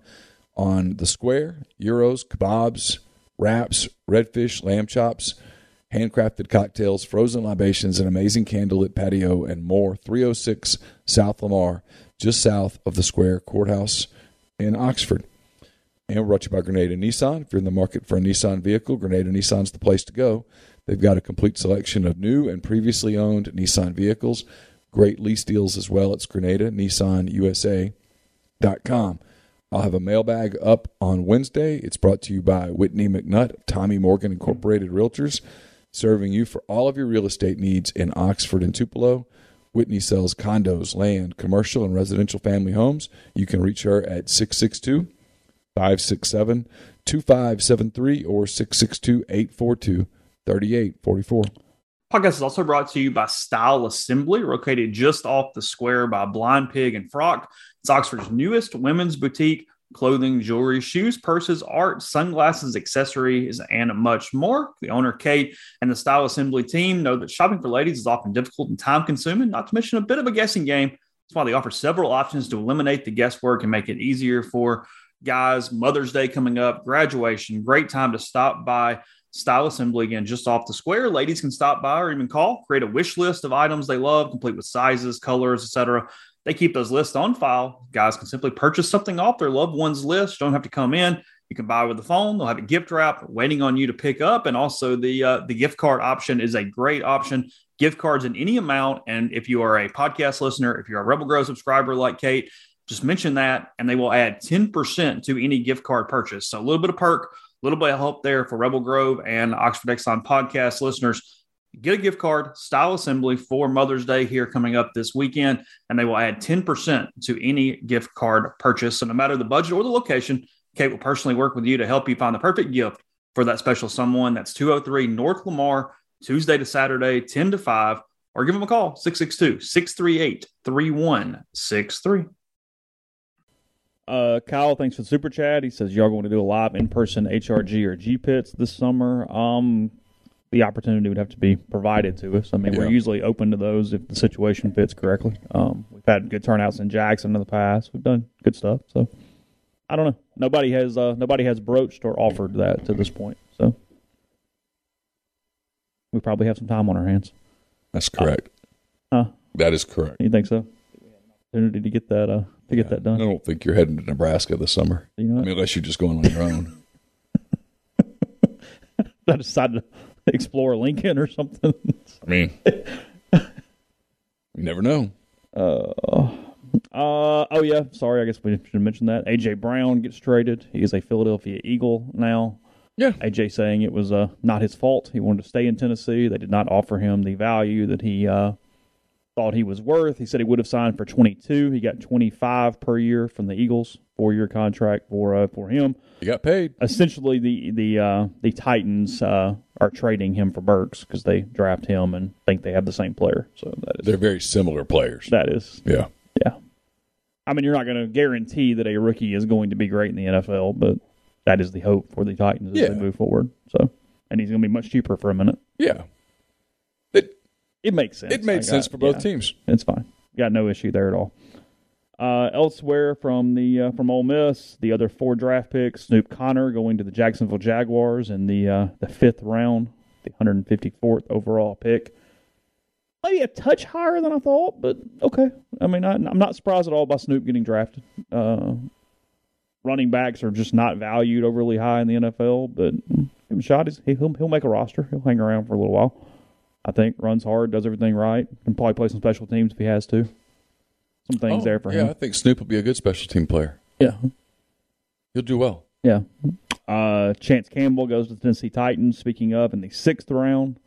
on the square. Euros, kebabs, wraps, redfish, lamb chops, handcrafted cocktails, frozen libations, an amazing candlelit patio, and more. 306 South Lamar, just south of the square courthouse in Oxford. And we're brought to you by Grenada Nissan. If you're in the market for a Nissan vehicle, Grenada Nissan's the place to go. They've got a complete selection of new and previously owned Nissan vehicles. Great lease deals as well. It's Grenada Nissan USA.com. I'll have a mailbag up on Wednesday. It's brought to you by Whitney McNutt, Tommy Morgan Incorporated Realtors, serving you for all of your real estate needs in Oxford and Tupelo. Whitney sells condos, land, commercial, and residential family homes. You can reach her at 662 567 2573 or 662 842 3844. Podcast is also brought to you by Style Assembly, located just off the square by Blind Pig and Frock. It's Oxford's newest women's boutique, clothing, jewelry, shoes, purses, art, sunglasses, accessories, and much more. The owner, Kate, and the Style Assembly team know that shopping for ladies is often difficult and time consuming, not to mention a bit of a guessing game. That's why they offer several options to eliminate the guesswork and make it easier for guys. Mother's Day coming up, graduation, great time to stop by Style Assembly again, just off the square. Ladies can stop by or even call, create a wish list of items they love, complete with sizes, colors, etc. They keep those lists on file. Guys can simply purchase something off their loved one's list. Don't have to come in. You can buy with the phone. They'll have a gift wrap waiting on you to pick up, and also the uh, the gift card option is a great option. Gift cards in any amount, and if you are a podcast listener, if you're a Rebel Grove subscriber like Kate, just mention that, and they will add ten percent to any gift card purchase. So a little bit of perk, little bit of help there for Rebel Grove and Oxford Exxon podcast listeners. Get a gift card, Style Assembly for Mother's Day here coming up this weekend, and they will add 10% to any gift card purchase. So, no matter the budget or the location, Kate will personally work with you to help you find the perfect gift for that special someone. That's 203 North Lamar, Tuesday to Saturday, 10 to 5, or give them a call, 662 638 3163. Uh, Kyle, thanks for the super chat. He says y'all going to do a live in person HRG or G pits this summer. Um, the opportunity would have to be provided to us. I mean, we're usually open to those if the situation fits correctly. Um, we've had good turnouts in Jackson in the past. We've done good stuff. So I don't know. Nobody has uh, nobody has broached or offered that to this point. So we probably have some time on our hands. That's correct. Huh? That is correct. You think so? Opportunity to get that uh, to get that done. I don't think you're heading to Nebraska this summer. You know I mean, unless you're just going on your own. I decided to explore Lincoln or something. I mean, you never know. Uh, uh, oh yeah, sorry. I guess we should mention that AJ Brown gets traded. He is a Philadelphia Eagle now. Yeah. AJ saying it was uh, not his fault. He wanted to stay in Tennessee. They did not offer him the value that he uh, thought he was worth. He said he would have signed for 22. He got 25 per year from the Eagles, four year contract for uh, for him. He got paid. Essentially, the the uh, the Titans uh, are trading him for Burks because they draft him and think they have the same player. So that is They're very similar players. that is Yeah. yeah. I mean, you're not going to guarantee that a rookie is going to be great in the NFL, but that is the hope for the Titans as Yeah. they move forward. So, and he's going to be much cheaper for a minute. Yeah. It makes sense. it made sense for both yeah, teams. It's fine. Got no issue there at all. Uh, elsewhere from the uh, from Ole Miss, the other four draft picks: Snoop Conner going to the Jacksonville Jaguars in the uh, the fifth round, the 154th overall pick. Maybe a touch higher than I thought, but okay. I mean, I, I'm not surprised at all by Snoop getting drafted. Uh, running backs are just not valued overly high in the NFL, but give him a shot. He's, he'll he'll make a roster. He'll hang around for a little while. I think runs hard, does everything right, can probably play some special teams if he has to. Some things Oh, there for him. yeah, I think Snoop will be a good special team player. Yeah, He'll do well. yeah. Uh, Chance Campbell goes to the Tennessee Titans. Speaking of, in the sixth round,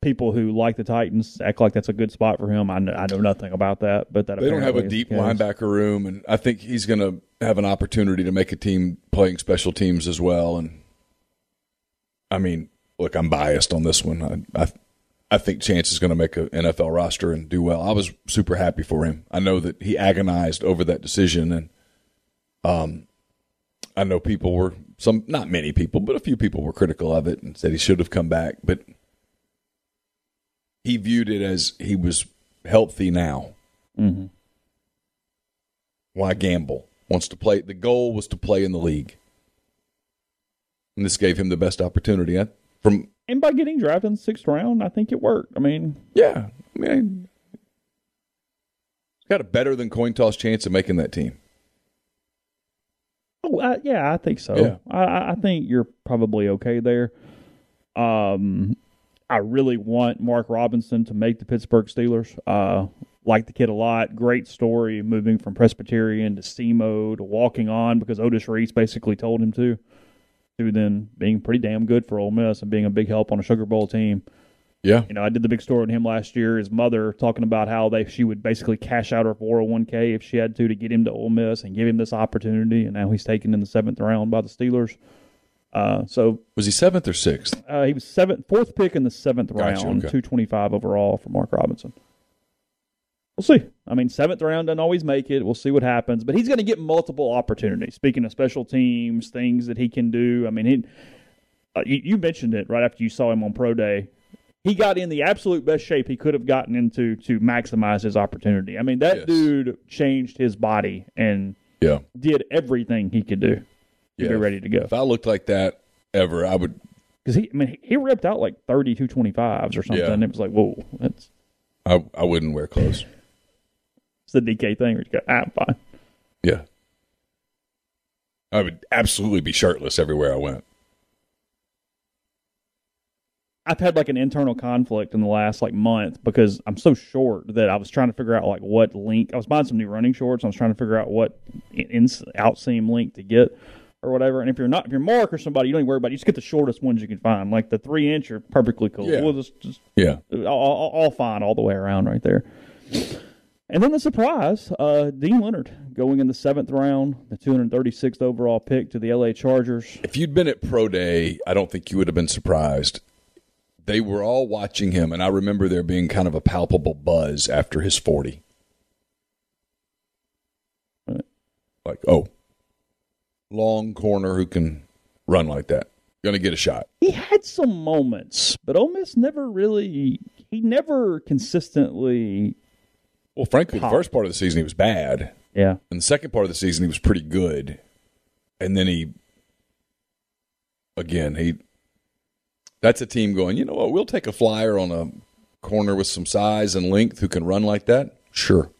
people who like the Titans act like that's a good spot for him. I know, I know nothing about that, but that They don't have a deep linebacker room, and I think he's going to have an opportunity to make a team playing special teams as well. And I mean, look, I'm biased on this one. I I, I think Chance is going to make an NFL roster and do well. I was super happy for him. I know that he agonized over that decision, and um, I know people were some, not many people, but a few people were critical of it and said he should have come back, but he viewed it as he was healthy now Mhm. why gamble? Wants to play. The goal was to play in the league, and this gave him the best opportunity. I, from And by getting drafted in the sixth round, I think it worked. I mean, yeah, I mean, got a better than coin toss chance of making that team. Oh, I, yeah, I think so. Yeah. I- I, I think you're probably okay there. Um, I really want Mark Robinson to make the Pittsburgh Steelers. Uh, like the kid a lot. Great story moving from Presbyterian to SEMO to walking on because Otis Reese basically told him to. To then being pretty damn good for Ole Miss and being a big help on a Sugar Bowl team. Yeah, You know, I did the big story on him last year. His mother talking about how they she would basically cash out her 401k if she had to to get him to Ole Miss and give him this opportunity. And now he's taken in the seventh round by the Steelers. Uh, so was he seventh or sixth? uh, he was seventh, fourth pick in the seventh Gotcha, round, okay. two twenty five overall for Mark Robinson. We'll see. I mean, seventh round doesn't always make it. We'll see what happens, but he's going to get multiple opportunities. Speaking of special teams, things that he can do. I mean, he, uh, you, you mentioned it right after you saw him on pro day. He got in the absolute best shape he could have gotten into to maximize his opportunity. I mean, that Yes. dude changed his body and Yeah, did everything he could do to yeah. be ready to go. If I looked like that ever, I would. Because he, I mean, he, he ripped out like 32 25s or something. Yeah. It was like, whoa, that's I, I wouldn't wear clothes. It's the DK thing. Where you go, ah, I'm fine. Yeah, I would absolutely be shirtless everywhere I went. I've had like an internal conflict in the last like month because I'm so short that I was trying to figure out like what link. I was buying some new running shorts. I was trying to figure out what in, in, outseam link to get or whatever. And if you're not, if you're Mark or somebody, you don't even worry about it. You just get the shortest ones you can find. Like the three inch are perfectly cool. Yeah. We'll just, just Yeah, all, all, all fine all the way around right there. And then the surprise, uh, Deane Leonard going in the seventh round, the 236th overall pick to the LA Chargers. if you'd been at pro day, I don't think you would have been surprised. They were all watching him, and I remember there being kind of a palpable buzz after his forty. Right. Like, oh, long corner who can run like that. going to get a shot. He had some moments, but Ole Miss never really. He never consistently. Well, frankly, Pop. the first part of the season he was bad, Yeah, and the second part of the season he was pretty good, and then he, again, he. That's a team going. You know what? We'll take a flyer on a corner with some size and length who can run like that. Sure.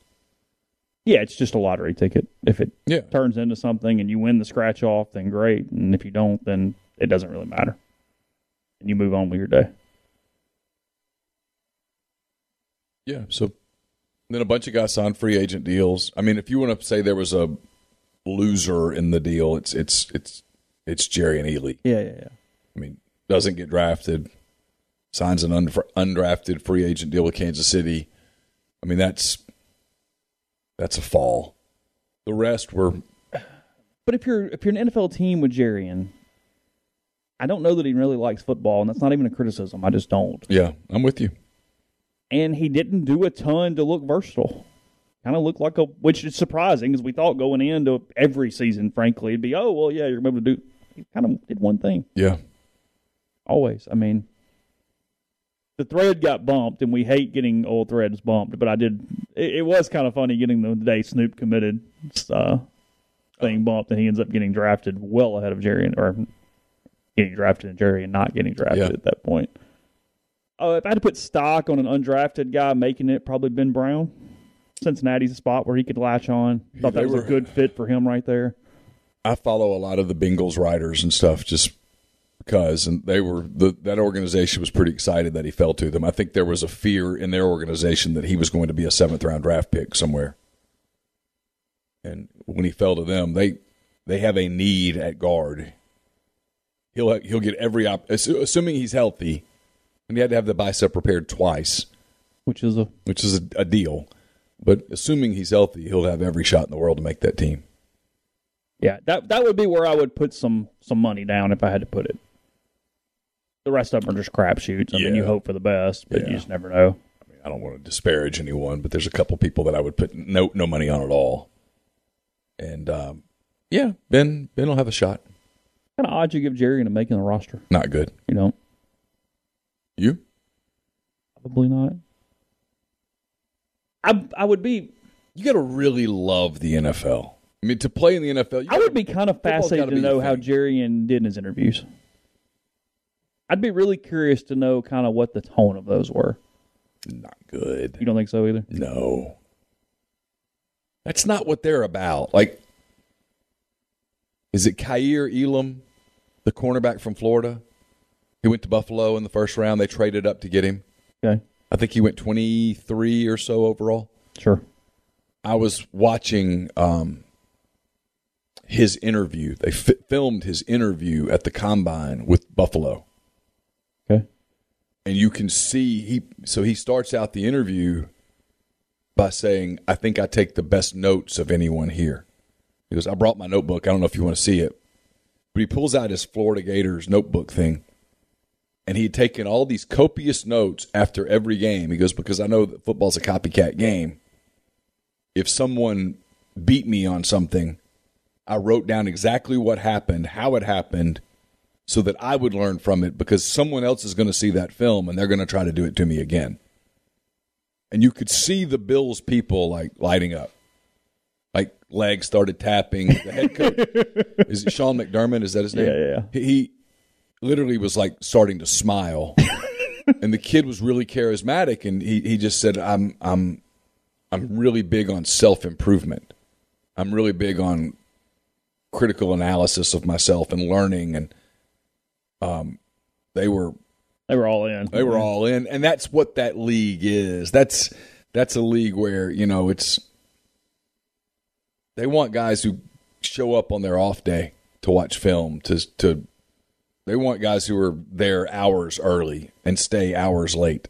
yeah. It's just a lottery ticket. If it Yeah. turns into something and you win the scratch off, then great. And if you don't, then it doesn't really matter. And you move on with your day. Yeah. So then a bunch of guys signed free agent deals. I mean, if you want to say there was a loser in the deal, it's it's it's it's Jerrion Ealy. Yeah, yeah, yeah. I mean, doesn't get drafted, signs an undrafted free agent deal with Kansas City. I mean, that's that's a fall. The rest were But if you're if you're an NFL team with Jerry and I don't know that he really likes football, and that's not even a criticism. I just don't. yeah. I'm with you. And he didn't do a ton to look versatile. Kind of looked like a, which is surprising because we thought going into every season, frankly, it'd be, oh well, yeah, you're able to do. He kind of did one thing Yeah. always. I mean, the thread got bumped, and we hate getting old threads bumped, but I did. It, it was kind of funny getting the day Snoop committed uh, thing bumped, and he ends up getting drafted well ahead of Jerry, and, or getting drafted in Jerry and not getting drafted Yeah. at that point. Uh, if I had to put stock on an undrafted guy making it, probably Ben Brown. Cincinnati's a spot where he could latch on. Thought they that was were- a good fit for him right there. I follow a lot of the Bengals writers and stuff just because, and they were the that organization was pretty excited that he fell to them. I think there was a fear in their organization that he was going to be a seventh round draft pick somewhere, and when he fell to them, they they have a need at guard. He'll he'll get every op- assuming he's healthy, and he had to have the bicep repaired twice, Which is a which is a, a deal. But assuming he's healthy, he'll have every shot in the world to make that team. Yeah, that that would be where I would put some some money down if I had to put it. The rest of them are just crapshoots. I mean, you hope for the best, but Yeah. you just never know. I mean, I don't want to disparage anyone, but there's a couple people that I would put no no money on at all. And um, yeah, Ben Ben will have a shot. Kind of odd you give Jerry into making the roster. Not good. You know, You? probably not. I I would be You got to really love the NFL. I mean, to play in the NFL, you I would be kind of fascinated to know how. Jerrion did in his interviews. I'd be really curious to know kind of what the tone of those were. not good. You don't think so either? No. That's not what they're about. Like, is it Kaiir Elam, the cornerback from Florida? He went to Buffalo in the first round. They traded up to get him. Okay, I think he went 23 or so overall. sure. I was watching um, his interview. They fi- filmed his interview at the combine with Buffalo. Okay, and you can see he so he starts out the interview by saying i think i take the best notes of anyone here he goes i brought my notebook i don't know if you want to see it but he pulls out his florida gators notebook thing and he had taken all these copious notes after every game he goes because i know that football's a copycat game if someone beat me on something i wrote down exactly what happened how it happened so that I would learn from it because someone else is going to see that film and they're going to try to do it to me again. And you could see the Bills people like lighting up. Like legs started tapping. The head coach is it Sean McDermott? Is that his name? Yeah, yeah, He, he literally was like starting to smile. and the kid was really charismatic and he, he just said, I'm I'm I'm really big on self improvement. I'm really big on critical analysis of myself and learning and um they were they were all in. they were all in and that's what that league is that's that's a league where you know it's they want guys who show up on their off day to watch film to to they want guys who are there hours early and stay hours late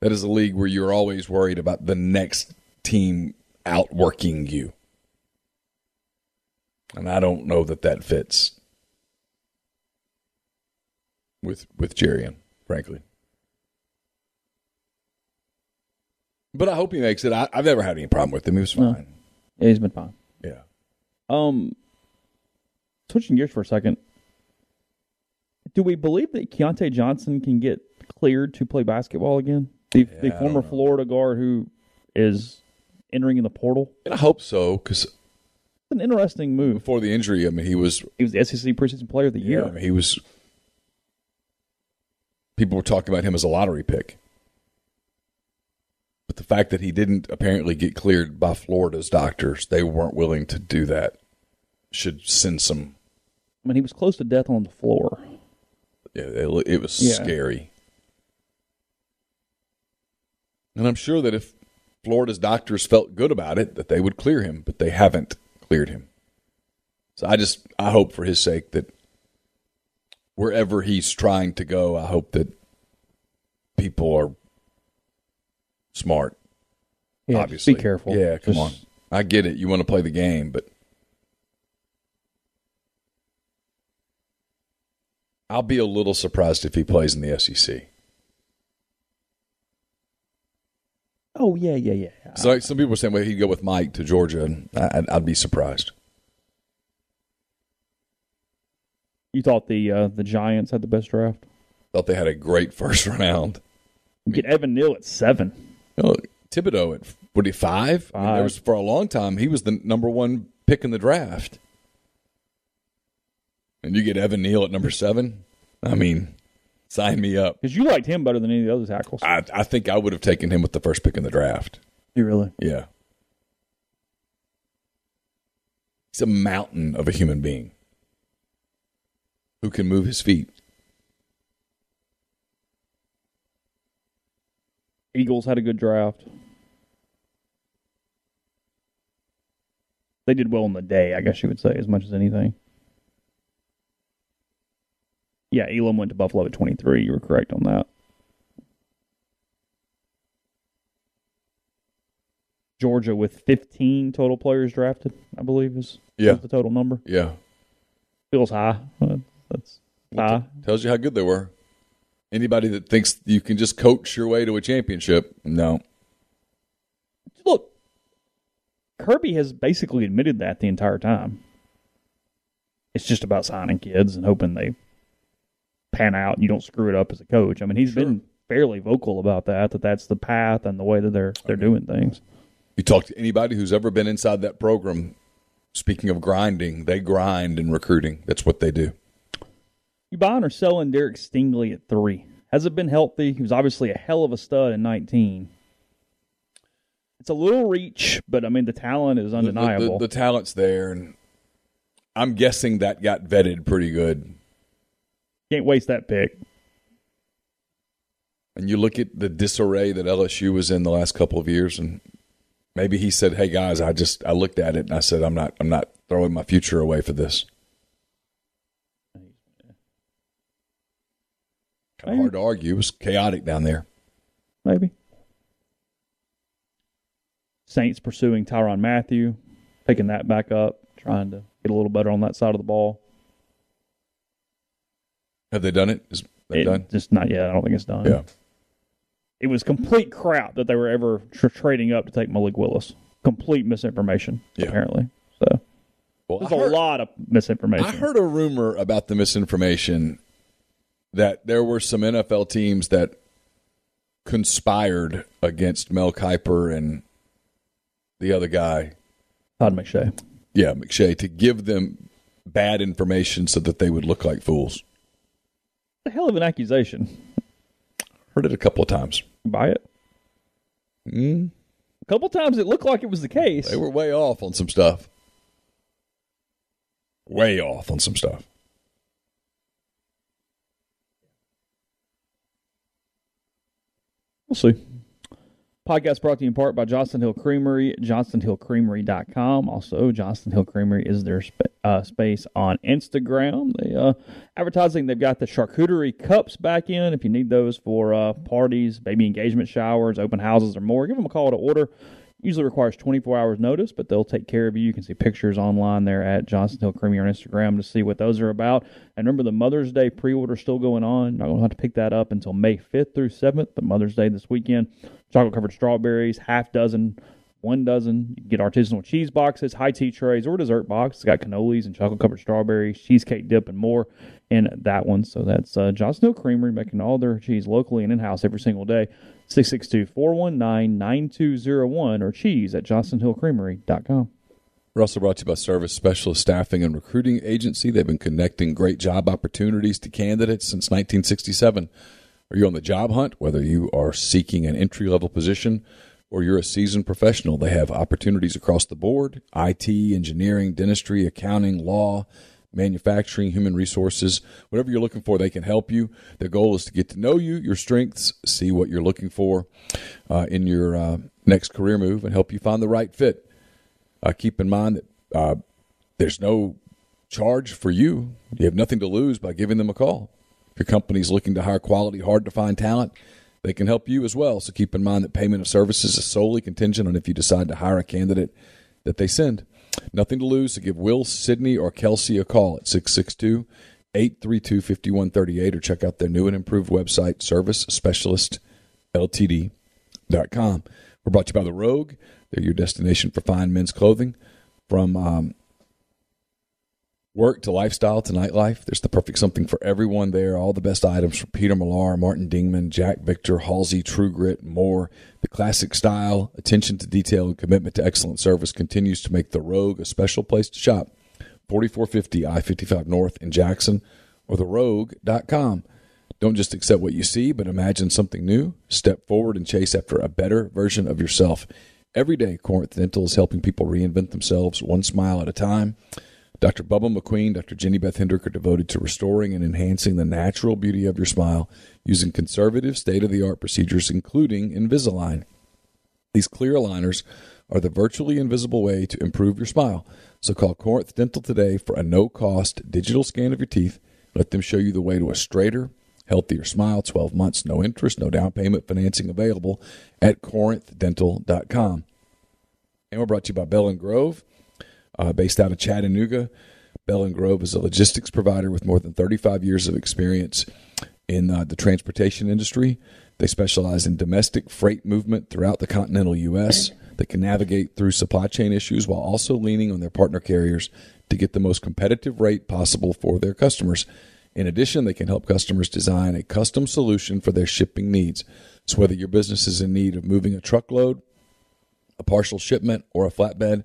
that is a league where you're always worried about the next team outworking you and i don't know that that fits with with Jerrion, frankly. But I hope he makes it. I, I've never had any problem with him. He was No. fine. Yeah, he's been fine. Yeah. Um, switching gears for a second. Do we believe that Keyontae Johnson can get cleared to play basketball again? The, the Yeah, I former. Florida guard who is entering in the portal. And I hope so because It's an interesting move. before the injury, I mean, he was He was the SEC preseason player of the year. Yeah, I mean, he was. People were talking about him as a lottery pick, but the fact that he didn't apparently get cleared by Florida's doctors, they weren't willing to do that, should send some. I mean, he was close to death on the floor. Yeah, it, it was Yeah. scary, and I'm sure that if Florida's doctors felt good about it, that they would clear him, but they haven't cleared him. So I just I hope for his sake that wherever he's trying to go, I hope that people are smart. Yeah, obviously, be careful. Yeah, come Just- on. I get it. You want to play the game, but I'll be a little surprised if he plays in the SEC. Oh yeah, yeah, yeah. So like some people were saying, well, he'd go with Mike to Georgia, and I- I'd, be surprised. You thought the uh, the Giants had the best draft? Thought they had a great first round. You get Evan Neal at seven. You know, Thibodeaux at what he five? I mean, there was for a long time he was the number one pick in the draft, and you get Evan Neal at number seven. I mean, sign me up. Because you liked him better than any of the other tackles. I, I think I would have taken him with the first pick in the draft. you really? Yeah, he's a mountain of a human being who can move his feet. Eagles had a good draft. They did well in the day, I guess you would say, as much as anything. Yeah, Elam went to Buffalo at 23. You were correct on that. Georgia with 15 total players drafted, I believe is, Yeah. is the total number. Yeah, Feels high. Uh, That's high. tells you how good they were. Anybody that thinks you can just coach your way to a championship, no. Look, Kirby has basically admitted that the entire time. It's just about signing kids and hoping they pan out and you don't screw it up as a coach. I mean, he's been fairly vocal about that. That that's the path and the way that they're they're doing things. You talk to anybody who's ever been inside that program. Speaking of grinding, they grind in recruiting. That's what they do. You buying or selling Derek Stingley at three? Has it been healthy? He was obviously a hell of a stud in nineteen. It's a little reach, but I mean the talent is The- the- undeniable. The, the talent's there, and I'm guessing that got vetted pretty good. Can't waste that pick. And you look at the disarray that LSU was in the last couple of years, and maybe he said, "Hey guys, I just I looked at it and I said I'm not I'm not throwing my future away for this." Kind of hard to argue. It was chaotic down there. maybe. Saints pursuing Tyrann Mathieu, picking that back up, trying to get a little better on that side of the ball. Have they done it? Is they It- done? Just not yet. I don't think it's done. Yeah. It was complete crap that they were ever tr- trading up to take Malik Willis. Complete misinformation, Yeah. apparently. So Well, there's I a heard- lot of misinformation. I heard a rumor about the misinformation that there were some NFL teams that conspired against Mel Kiper and the other guy, Todd McShay. yeah, McShay, to give them bad information so that they would look like fools. The hell of an accusation. Heard it a couple of times. Buy it. Mm, A couple times it looked like it was the case. they were way off on some stuff. Way off on some stuff. We'll see. Podcast brought to you in part by Johnston Hill Creamery, johnstonhillcreamery.com. Also, Johnston Hill Creamery is their sp- uh, space on Instagram. They uh, advertising they've got the charcuterie cups back in. If you need those for uh, parties, baby engagement showers, open houses, or more, give them a call to order. Usually requires 24 hours notice, but they'll take care of you. You can see pictures online there at Johnston Hill Creamery on Instagram to see what those are about. And remember, the Mother's Day pre-order still going on. Not going to have to pick that up until May 5th through 7th, but Mother's Day this weekend. Chocolate covered strawberries, half dozen one dozen. You can get artisanal cheese boxes, high tea trays, or dessert box. It's got cannolis and chocolate covered strawberries, cheesecake dip, and more in that one. So that's uh, Johnston Hill Creamery making all their cheese locally and in house every single day. 662 419 9201 or cheese at johnstonhillcreamery.com. We're also brought to you by Service Specialist Staffing and Recruiting Agency. They've been connecting great job opportunities to candidates since 1967. Are you on the job hunt? Whether you are seeking an entry level position or you're a seasoned professional, they have opportunities across the board IT, engineering, dentistry, accounting, law, manufacturing, human resources. Whatever you're looking for, they can help you. Their goal is to get to know you, your strengths, see what you're looking for uh, in your uh, next career move, and help you find the right fit. Uh, keep in mind that uh, there's no charge for you. You have nothing to lose by giving them a call. If your company's looking to hire quality, hard to find talent, they can help you as well. So keep in mind that payment of services is solely contingent on if you decide to hire a candidate that they send. Nothing to lose, so give Will, Sydney, or Kelsey a call at 662 832 5138 or check out their new and improved website, servicespecialistltd.com. We're brought to you by The Rogue. They're your destination for fine men's clothing. From um, work to lifestyle to nightlife, there's the perfect something for everyone there. All the best items from Peter Millar, Martin Dingman, Jack Victor, Halsey, True Grit, more. The classic style, attention to detail, and commitment to excellent service continues to make The Rogue a special place to shop. 4450 I 55 North in Jackson or therogue.com. Don't just accept what you see, but imagine something new. Step forward and chase after a better version of yourself. Every day, Corinth Dental is helping people reinvent themselves one smile at a time. Dr. Bubba McQueen, Dr. Jenny Beth Hendrick are devoted to restoring and enhancing the natural beauty of your smile using conservative, state of the art procedures, including Invisalign. These clear aligners are the virtually invisible way to improve your smile. So call Corinth Dental today for a no cost digital scan of your teeth. Let them show you the way to a straighter, healthier smile. 12 months, no interest, no down payment financing available at corinthdental.com. And we're brought to you by Bell and Grove, uh, based out of Chattanooga. Bell and Grove is a logistics provider with more than 35 years of experience in uh, the transportation industry. They specialize in domestic freight movement throughout the continental U.S. They can navigate through supply chain issues while also leaning on their partner carriers to get the most competitive rate possible for their customers. In addition, they can help customers design a custom solution for their shipping needs. So, whether your business is in need of moving a truckload, a partial shipment, or a flatbed,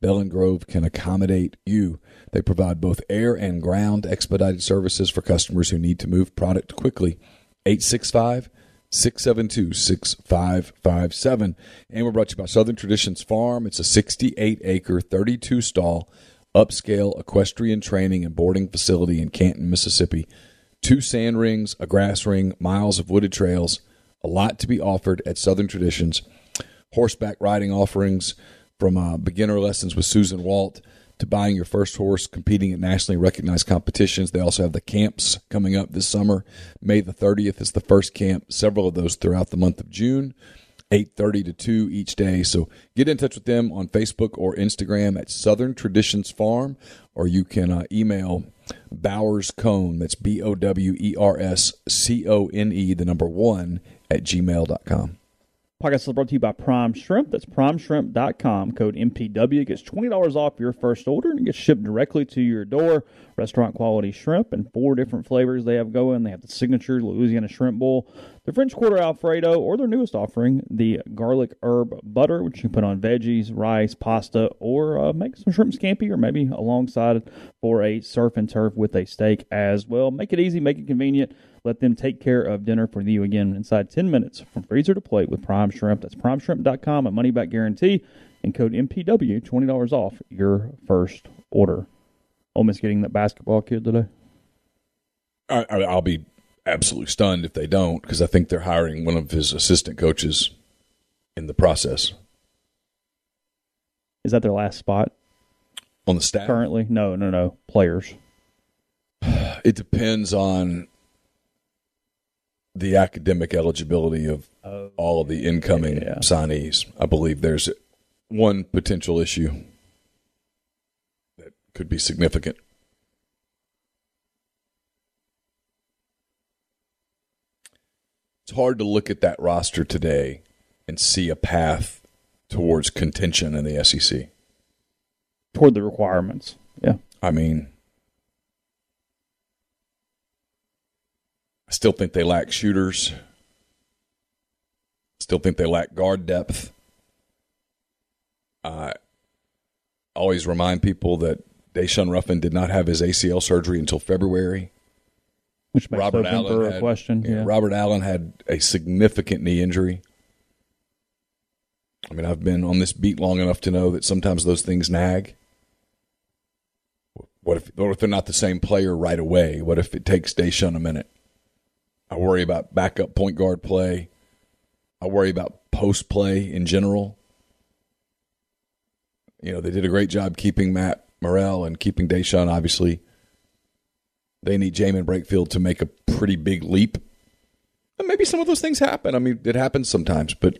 Bell and Grove can accommodate you. They provide both air and ground expedited services for customers who need to move product quickly. 865 672 6557. And we're brought to you by Southern Traditions Farm. It's a 68 acre, 32 stall, upscale equestrian training and boarding facility in Canton, Mississippi. Two sand rings, a grass ring, miles of wooded trails, a lot to be offered at Southern Traditions. Horseback riding offerings from uh, beginner lessons with Susan Walt to buying your first horse, competing at nationally recognized competitions. They also have the camps coming up this summer. May the 30th is the first camp, several of those throughout the month of June. 8:30 to 2 each day. So get in touch with them on Facebook or Instagram at Southern Traditions Farm or you can uh, email Bowers Cone, that's B O W E R S C O N E the number 1 at gmail.com. Podcast is brought to you by Prime Shrimp. That's primeshrimp.com. Code MPW gets $20 off your first order and gets shipped directly to your door. Restaurant quality shrimp and four different flavors they have going. They have the signature Louisiana Shrimp Bowl, the French Quarter Alfredo, or their newest offering, the garlic herb butter, which you can put on veggies, rice, pasta, or uh, make some shrimp scampi or maybe alongside for a surf and turf with a steak as well. Make it easy, make it convenient. Let them take care of dinner for you again inside 10 minutes from freezer to plate with Prime Shrimp. That's primeshrimp.com, a money back guarantee, and code MPW, $20 off your first order. Miss getting that basketball kid today? I, I- I'll be absolutely stunned if they don't because I think they're hiring one of his assistant coaches in the process Is that their last spot on the staff. currently? No, no, no. Players. It depends on the academic eligibility of oh. all of the incoming Yeah. signees. I believe there's one potential issue that could be significant. It's hard to look at that roster today and see a path towards contention in the SEC. toward the requirements. Yeah. I mean, I still think they lack shooters. Still think they lack guard depth. I always remind people that Daeshun Ruffin did not have his ACL surgery until February. Which makes Robert Allen a had, question. yeah, Yeah. Robert Allen had a significant knee injury. I mean, I've been on this beat long enough to know that sometimes those things nag. What if, what if they're not the same player right away? What if it takes Daeshun a minute? I worry about backup point guard play. I worry about post play in general. You know, they did a great job keeping Matt Murrell and keeping Daeshun, obviously. They need Jaemyn Brakefield to make a pretty big leap. And maybe some of those things happen. I mean, it happens sometimes, but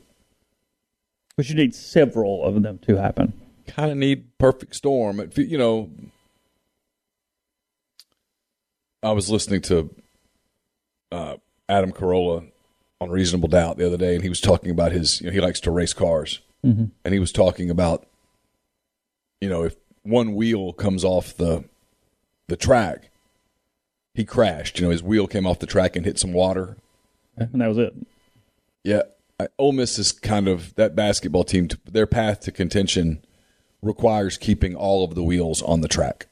But you need several of them to happen. kind of need perfect storm. If you- You know, I was listening to uh, Adam Carolla on Reasonable Doubt the other day, and he was talking about his. You know, he likes to race cars, Mm-hmm. and he was talking about, you know, if one wheel comes off the the track, he crashed. You know, his wheel came off the track and hit some water. And that was it. Yeah, I, Ole Miss is kind of that basketball team. To, their path to contention requires keeping all of the wheels on the track.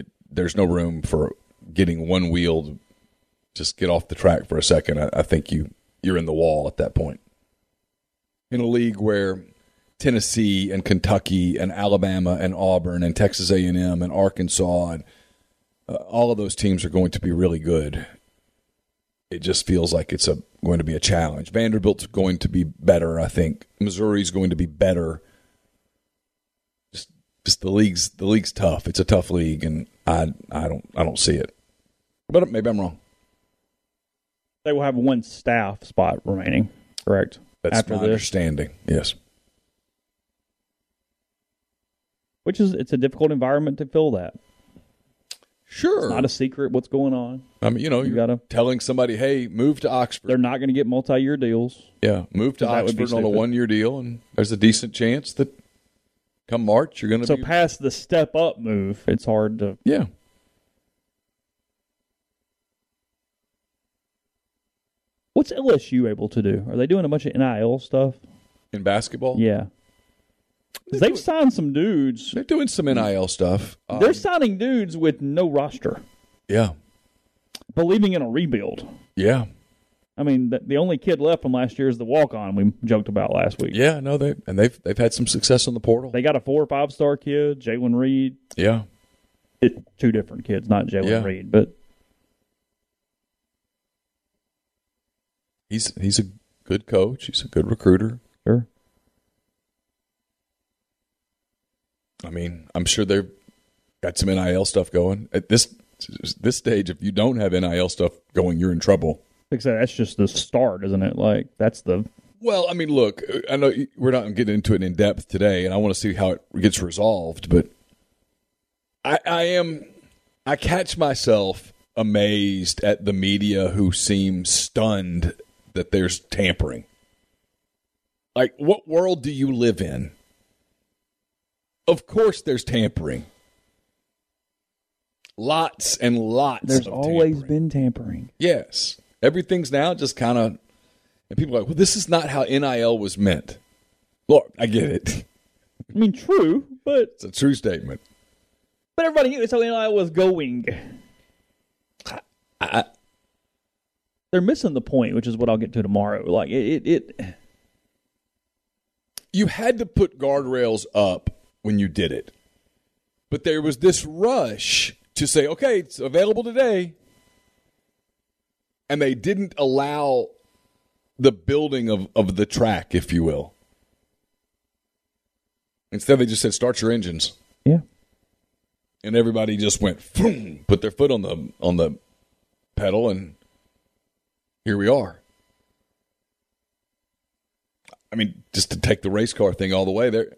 It, there's no room for getting one wheel to just get off the track for a second. I, I think you you're in the wall at that point. In a league where Tennessee and Kentucky and Alabama and Auburn and Texas A&M and Arkansas and uh, all of those teams are going to be really good it just feels like it's a going to be a challenge. Vanderbilt's going to be better, I think. Missouri's going to be better. Just just the league's the league's tough. It's a tough league and I I don't I don't see it. But maybe I'm wrong. They will have one staff spot remaining, correct? That's After my this, understanding. Yes. which is it's a difficult environment to fill that. Sure. It's not a secret what's going on. I mean, you know, You you're gotta- telling somebody, "Hey, move to Oxford." They're not going to get multi-year deals. yeah, move to That would be Oxford on a one-year deal and there's a decent chance that come March you're going to So be past the step up move, it's hard to. Yeah. What's LSU able to do? Are they doing a bunch of NIL stuff? In basketball? Yeah, they've signed some dudes. They're doing some NIL stuff. Um, They're signing dudes with no roster, yeah. believing in a rebuild. Yeah. I mean, the, the only kid left from last year is the walk on we joked about last week. Yeah, no, they and they've they've had some success on the portal. They got a four or five star kid, Jalen Reed. yeah, It, two different kids, not Jalen Yeah. Reed, but he's he's a good coach. He's a good recruiter. sure. I mean, I'm sure they've got some NIL stuff going at this this stage. If you don't have NIL stuff going, you're in trouble. Like that's just the start, isn't it? Like that's the Well, I mean, look, I know we're not getting into it in depth today, and I want to see how it gets resolved. But I, I am, I catch myself amazed at the media who seem stunned that there's tampering. Like, what world do you live in? Of course, there's tampering. Lots and lots. there's always tampering. been tampering. Yes. Everything's now just kind of, and people are like, well, this is not how NIL was meant. Look, I get it. I mean, true, but It's a true statement. but everybody knew that's how NIL was going. I, They're missing the point, which is what I'll get to tomorrow. Like it, it, it you had to put guardrails up when you did it. But there was this rush to say, okay, it's available today. And they didn't allow the building of, of the track, if you will. Instead, they just said, start your engines. yeah. and everybody just went boom, put their foot on the on the pedal and here we are i mean just to take the race car thing all the way there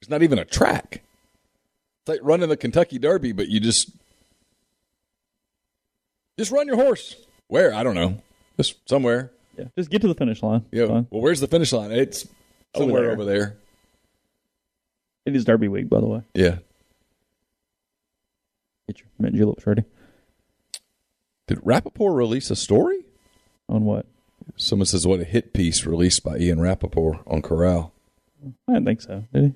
there's not even a track it's like running the kentucky derby but you just just run your horse where i don't know just somewhere Yeah, just get to the finish line. Yeah. Well, where's the finish line? It's Over somewhere there. over there. It is Derby week, by the way. Yeah. Get your mint juleps ready. Did Rapoport release a story? On what? Someone says, what a hit piece released by Ian Rapoport on Corral. I didn't think so. Did he?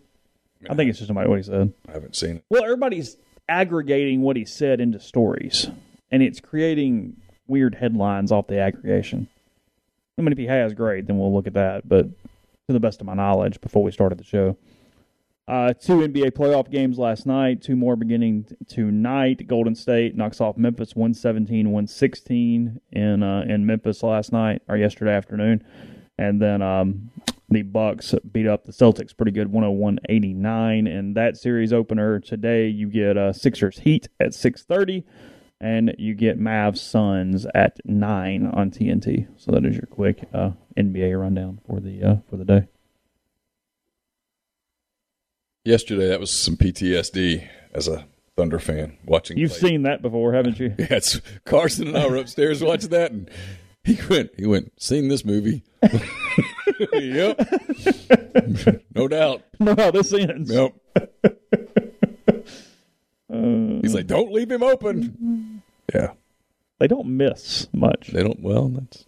I think it's just about what he said. I haven't seen it. Well, everybody's aggregating what he said into stories, and it's creating weird headlines off the aggregation. I mean, if he has, great, then we'll look at that. But to the best of my knowledge, before we started the show, uh, two NBA playoff games last night, two more beginning t- tonight. Golden State knocks off Memphis 117 116 in, uh, in Memphis last night or yesterday afternoon. And then um, the Bucks beat up the Celtics pretty good 101-89 and that series opener today you get uh, Sixers Heat at 6:30 and you get Mavs Suns at 9 on TNT. So that is your quick uh, NBA rundown for the uh, for the day. Yesterday, that was some PTSD as a Thunder fan watching. You've play. seen that before, haven't you? Yeah, it's Carson and I were upstairs watching that, and he went, he went, seen this movie. yep. no doubt. know how this ends. Yep. He's like, don't leave him open. Yeah. They don't miss much. They don't, well, that's,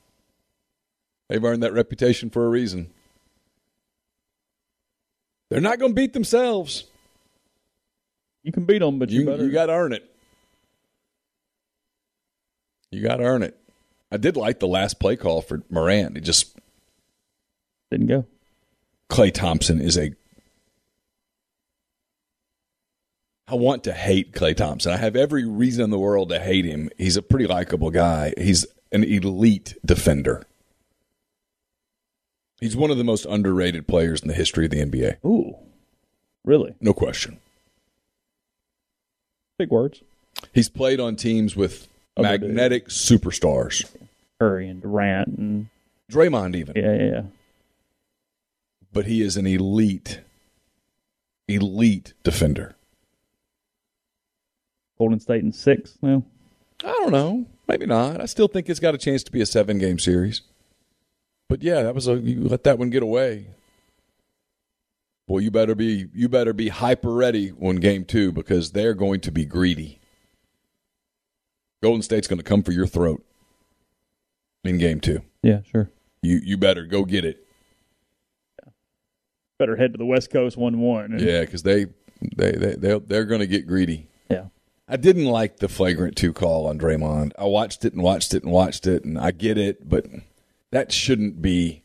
they've earned that reputation for a reason. They're not going to beat themselves. You can beat them, but you, You, better. you got to earn it. You got to earn it. I did like the last play call for Morant. It just didn't go. Klay Thompson is a. I want to hate Klay Thompson. I have every reason in the world to hate him. He's a pretty likable guy. He's an elite defender. He's one of the most underrated players in the history of the NBA. Ooh, really? No question. Big words. He's played on teams with Other magnetic superstars. Curry and Durant and Draymond, even. yeah, yeah, yeah. But he is an elite, elite defender. Golden State in six now. I don't know. Maybe not. I still think it's got a chance to be a seven game series. But yeah, that was a you let that one get away. Boy, you better be you better be hyper ready when game two because they're going to be greedy. Golden State's going to come for your throat in game two. Yeah, sure. You you better go get it. Better head to the West Coast one one. Yeah, because they they they they're, they're going to get greedy. yeah. I didn't like the flagrant two call on Draymond. I watched it and watched it and watched it, and I get it, but that shouldn't be.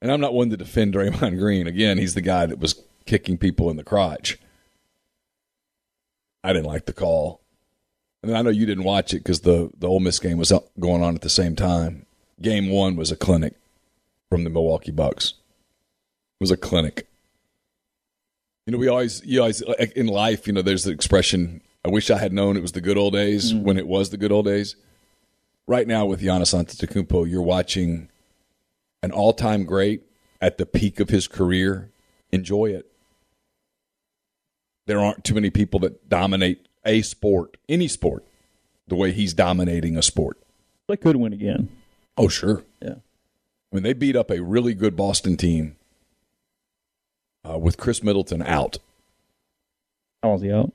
And I'm not one to defend Draymond Green. Again, he's the guy that was kicking people in the crotch. I didn't like the call, and I know you didn't watch it because the the Ole Miss game was going on at the same time. Game one was a clinic from the Milwaukee Bucks. It was a clinic. You know, we always, you always in life, you know, there's the expression, I wish I had known it was the good old days mm. when it was the good old days. Right now with Giannis Antetokounmpo, you're watching an all-time great at the peak of his career. Enjoy it. There aren't too many people that dominate a sport, any sport, the way he's dominating a sport. They could win again. Oh, sure. Yeah. When they beat up a really good Boston team uh, with Khris Middleton out, How was he out?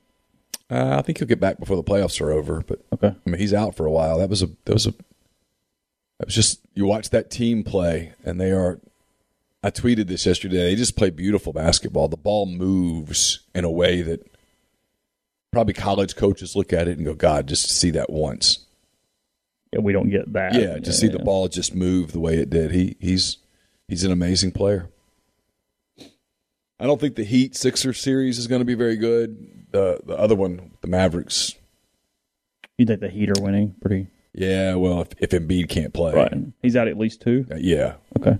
Uh, I think he'll get back before the playoffs are over. But Okay. I mean, he's out for a while. That was a that was a that was just you watch that team play, and they are. I tweeted this yesterday. They just play beautiful basketball. The ball moves in a way that probably college coaches look at it and go, "God, just to see that once." Yeah, we don't get that. Yeah, to see the ball just move the way it did. He he's he's an amazing player. I don't think the Heat Sixer series is going to be very good. The the other one, the Mavericks, You think the Heat are winning? Pretty Yeah, well, if, if Embiid can't play, right. He's out at least two. uh, yeah, Okay.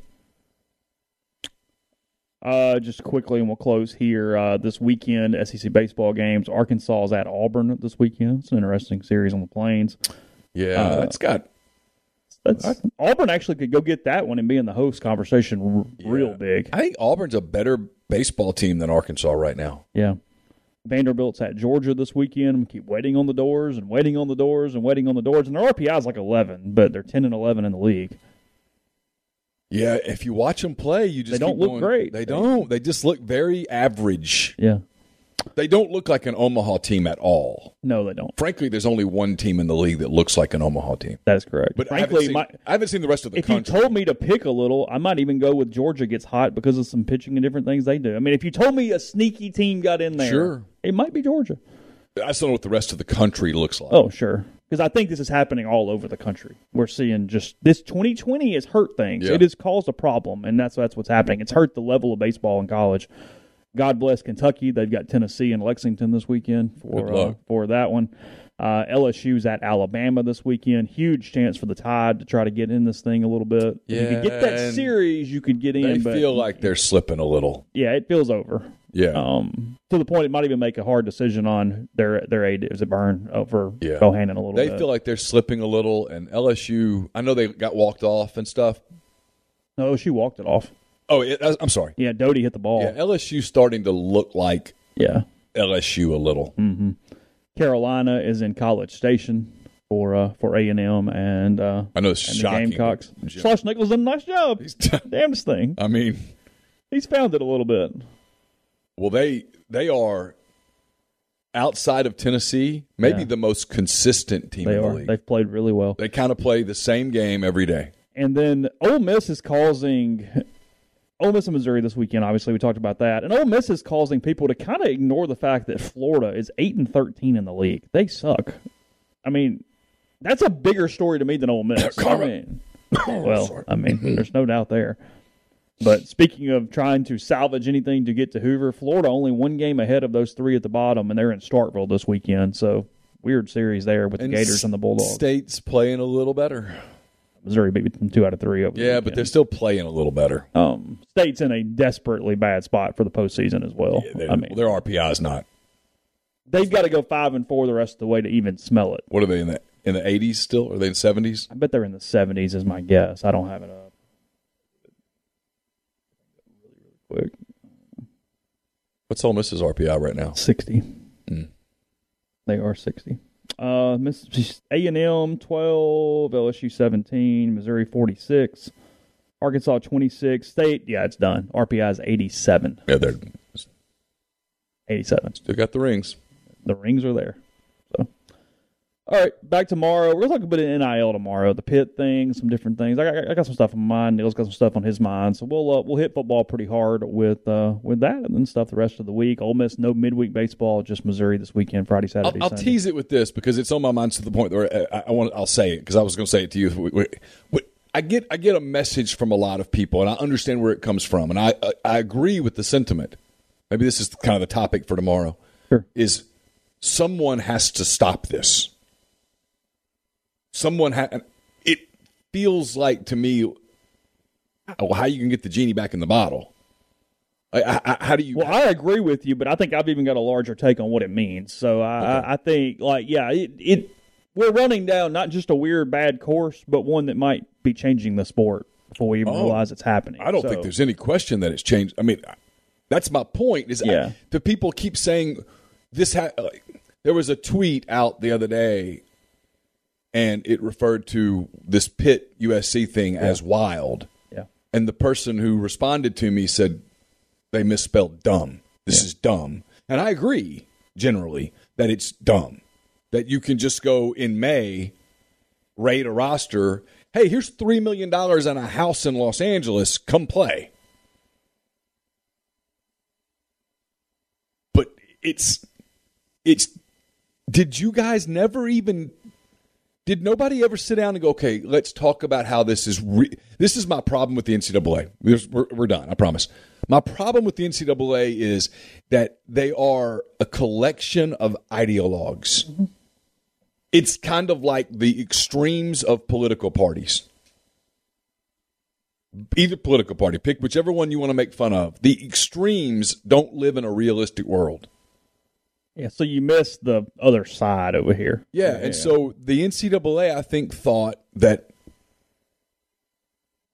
Uh, just quickly, and we'll close here. Uh, this weekend, SEC baseball games. Arkansas is at Auburn this weekend. It's an interesting series on the plains. yeah, Uh, that's got That's, Auburn actually could go get that one and be in the host conversation r- real big. I think Auburn's a better baseball team than Arkansas right now. Yeah. Vanderbilt's at Georgia this weekend. We keep waiting on the doors and waiting on the doors and waiting on the doors. And their RPI is like 11, but they're 10 and 11 in the league. Yeah, if you watch them play, you just They don't look going, great. They don't. They just look very average. Yeah. They don't look like an Omaha team at all. No, they don't. Frankly, there's only one team in the league that looks like an Omaha team. That is correct. But I, frankly, haven't seen, my, I haven't seen the rest of the if you told me to pick a little, I might even go with Georgia gets hot because of some pitching and different things they do. I mean, if you told me a sneaky team got in there, Sure. it might be Georgia. I still don't know what the rest of the country looks like. Oh, sure. Because I think this is happening all over the country. We're seeing just this 2020 has hurt things. Yeah. It has caused a problem, and that's that's what's happening. It's hurt the level of baseball in college. God bless Kentucky. They've got Tennessee and Lexington this weekend for uh, for that one. Uh, LSU's at Alabama this weekend. Huge chance for the Tide to try to get in this thing a little bit. if you could get that series, you could get They in. But feel like they're slipping a little. yeah, it feels over. Yeah. Um, to the point it might even make a hard decision on their their aid. Is it burn over Yeah. Bohannon a little they bit? feel like they're slipping a little, and LSU. I know they got walked off and stuff. No, she walked it off. Oh, it, I'm sorry. Yeah, Doty hit the ball. Yeah, LSU starting to look like Yeah. LSU a little. Mm. Carolina is in College Station for uh, for A and M and uh, I know it's and the shocking. Gamecocks. Schlossnagle's done a nice job. Damnest thing. I mean, He's found it a little bit. Well, they they are outside of Tennessee, maybe Yeah. the most consistent team They in the are. league. They've played really well. They kind of play the same game every day. And then Ole Miss is causing Ole Miss and Missouri this weekend. Obviously, we talked about that. And Ole Miss is causing people to kind of ignore the fact that Florida is eight and thirteen in the league. They suck. I mean, that's a bigger story to me than Ole Miss. I mean, well, I mean, there's no doubt there. But speaking of trying to salvage anything to get to Hoover, Florida only one game ahead of those three at the bottom, and they're in Starkville this weekend. So weird series there with the Gators and the Bulldogs. State's playing a little better. Missouri beat them two out of three over. the Yeah, but they're still playing a little better. um, State's in a desperately bad spot for the postseason as well. They- I mean, their RPI is not. they've got to go five and four the rest of the way to even smell it. What are they in the in the eighties still? Are they in seventies? I bet they're in the seventies, is my guess. I don't have it up. Really, really quick, What's Ole Miss's RPI right now? sixty. Mm. They are sixty. Uh, Miss A and M twelve, LSU seventeen, Missouri forty six, Arkansas twenty six, State. Yeah, it's done. RPI is eighty seven. Yeah, they're Eighty seven. still got the rings. the rings are there. All right, back tomorrow. We're gonna talk a bit of NIL tomorrow, the pit thing, some different things. I got, I got some stuff on my mind. Neal's got some stuff on his mind. So we'll uh, we'll hit football pretty hard with uh, with that, and then stuff the rest of the week. Ole Miss no midweek baseball, just Missouri this weekend, Friday, Saturday, I'll, I'll tease it with this because it's on my mind to the point where I, I want. I'll say it because I was going to say it to you. We- we- we- I get I get a message from a lot of people, and I understand where it comes from, and I I, I agree with the sentiment. Maybe this is kind of the topic for tomorrow. Sure. Is someone has to stop this. Someone had It feels like to me. Well, how you can get the genie back in the bottle? I, I, I- how do you? Well, I agree with you, but I think I've even got a larger take on what it means. So I, I, I think, like, yeah, it, it we're running down not just a weird bad course, but one that might be changing the sport before we even Oh. realize it's happening. I don't So- think there's any question that it's changed. I mean, that's my point. Is Yeah. the people keep saying this? Ha- like, there was a tweet out the other day, and it referred to this Pitt USC thing as wild. Yeah. And the person who responded to me said they misspelled dumb. This is dumb, and I agree generally that it's dumb. That you can just go in May, raid a roster. Hey, here's three million dollars and a house in Los Angeles. Come play. But it's it's. Did you guys never even? Did nobody ever sit down and go, okay, let's talk about how this is? Re- this is my problem with the NCAA. We're, we're done. I promise. My problem with the NCAA is that they are a collection of ideologues it's kind of like the extremes of political parties. Either political party, pick whichever one you want to make fun of. The extremes don't live in a realistic world. Yeah, so you missed the other side over here. Yeah, and so the NCAA, I think, thought that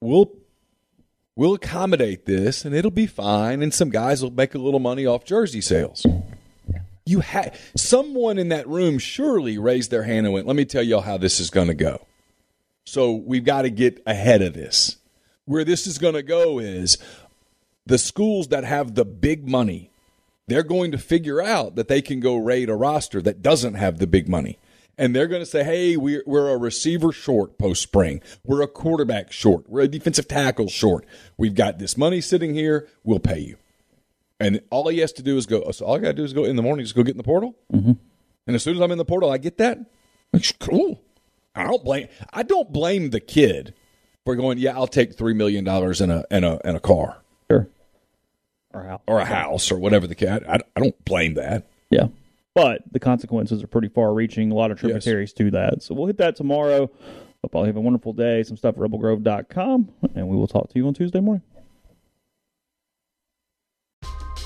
we'll we'll accommodate this, and it'll be fine, and some guys will make a little money off jersey sales. You had someone in that room surely raised their hand and went, "Let me tell y'all how this is going to go." So we've got to get ahead of this. where this is going to go is the schools that have the big money, they're going to figure out that they can go raid a roster that doesn't have the big money. And they're going to say, hey, we're, we're a receiver short post spring. We're a quarterback short. We're a defensive tackle short. We've got this money sitting here. We'll pay you. And all he has to do is go. So all I got to do is go in the morning, just go get in the portal. Mm-hmm. And as soon as I'm in the portal, I get that. It's cool. I don't blame. I don't blame the kid for going. Yeah, I'll take three million dollars in a in a in a car. Or a house. Or a house or whatever the cat. I, I don't blame that. Yeah. But the consequences are pretty far reaching, a lot of tributaries yes. to that. So we'll hit that tomorrow. Hope all have a wonderful day. Some stuff at rebelgrove.com, and we will talk to you on Tuesday morning.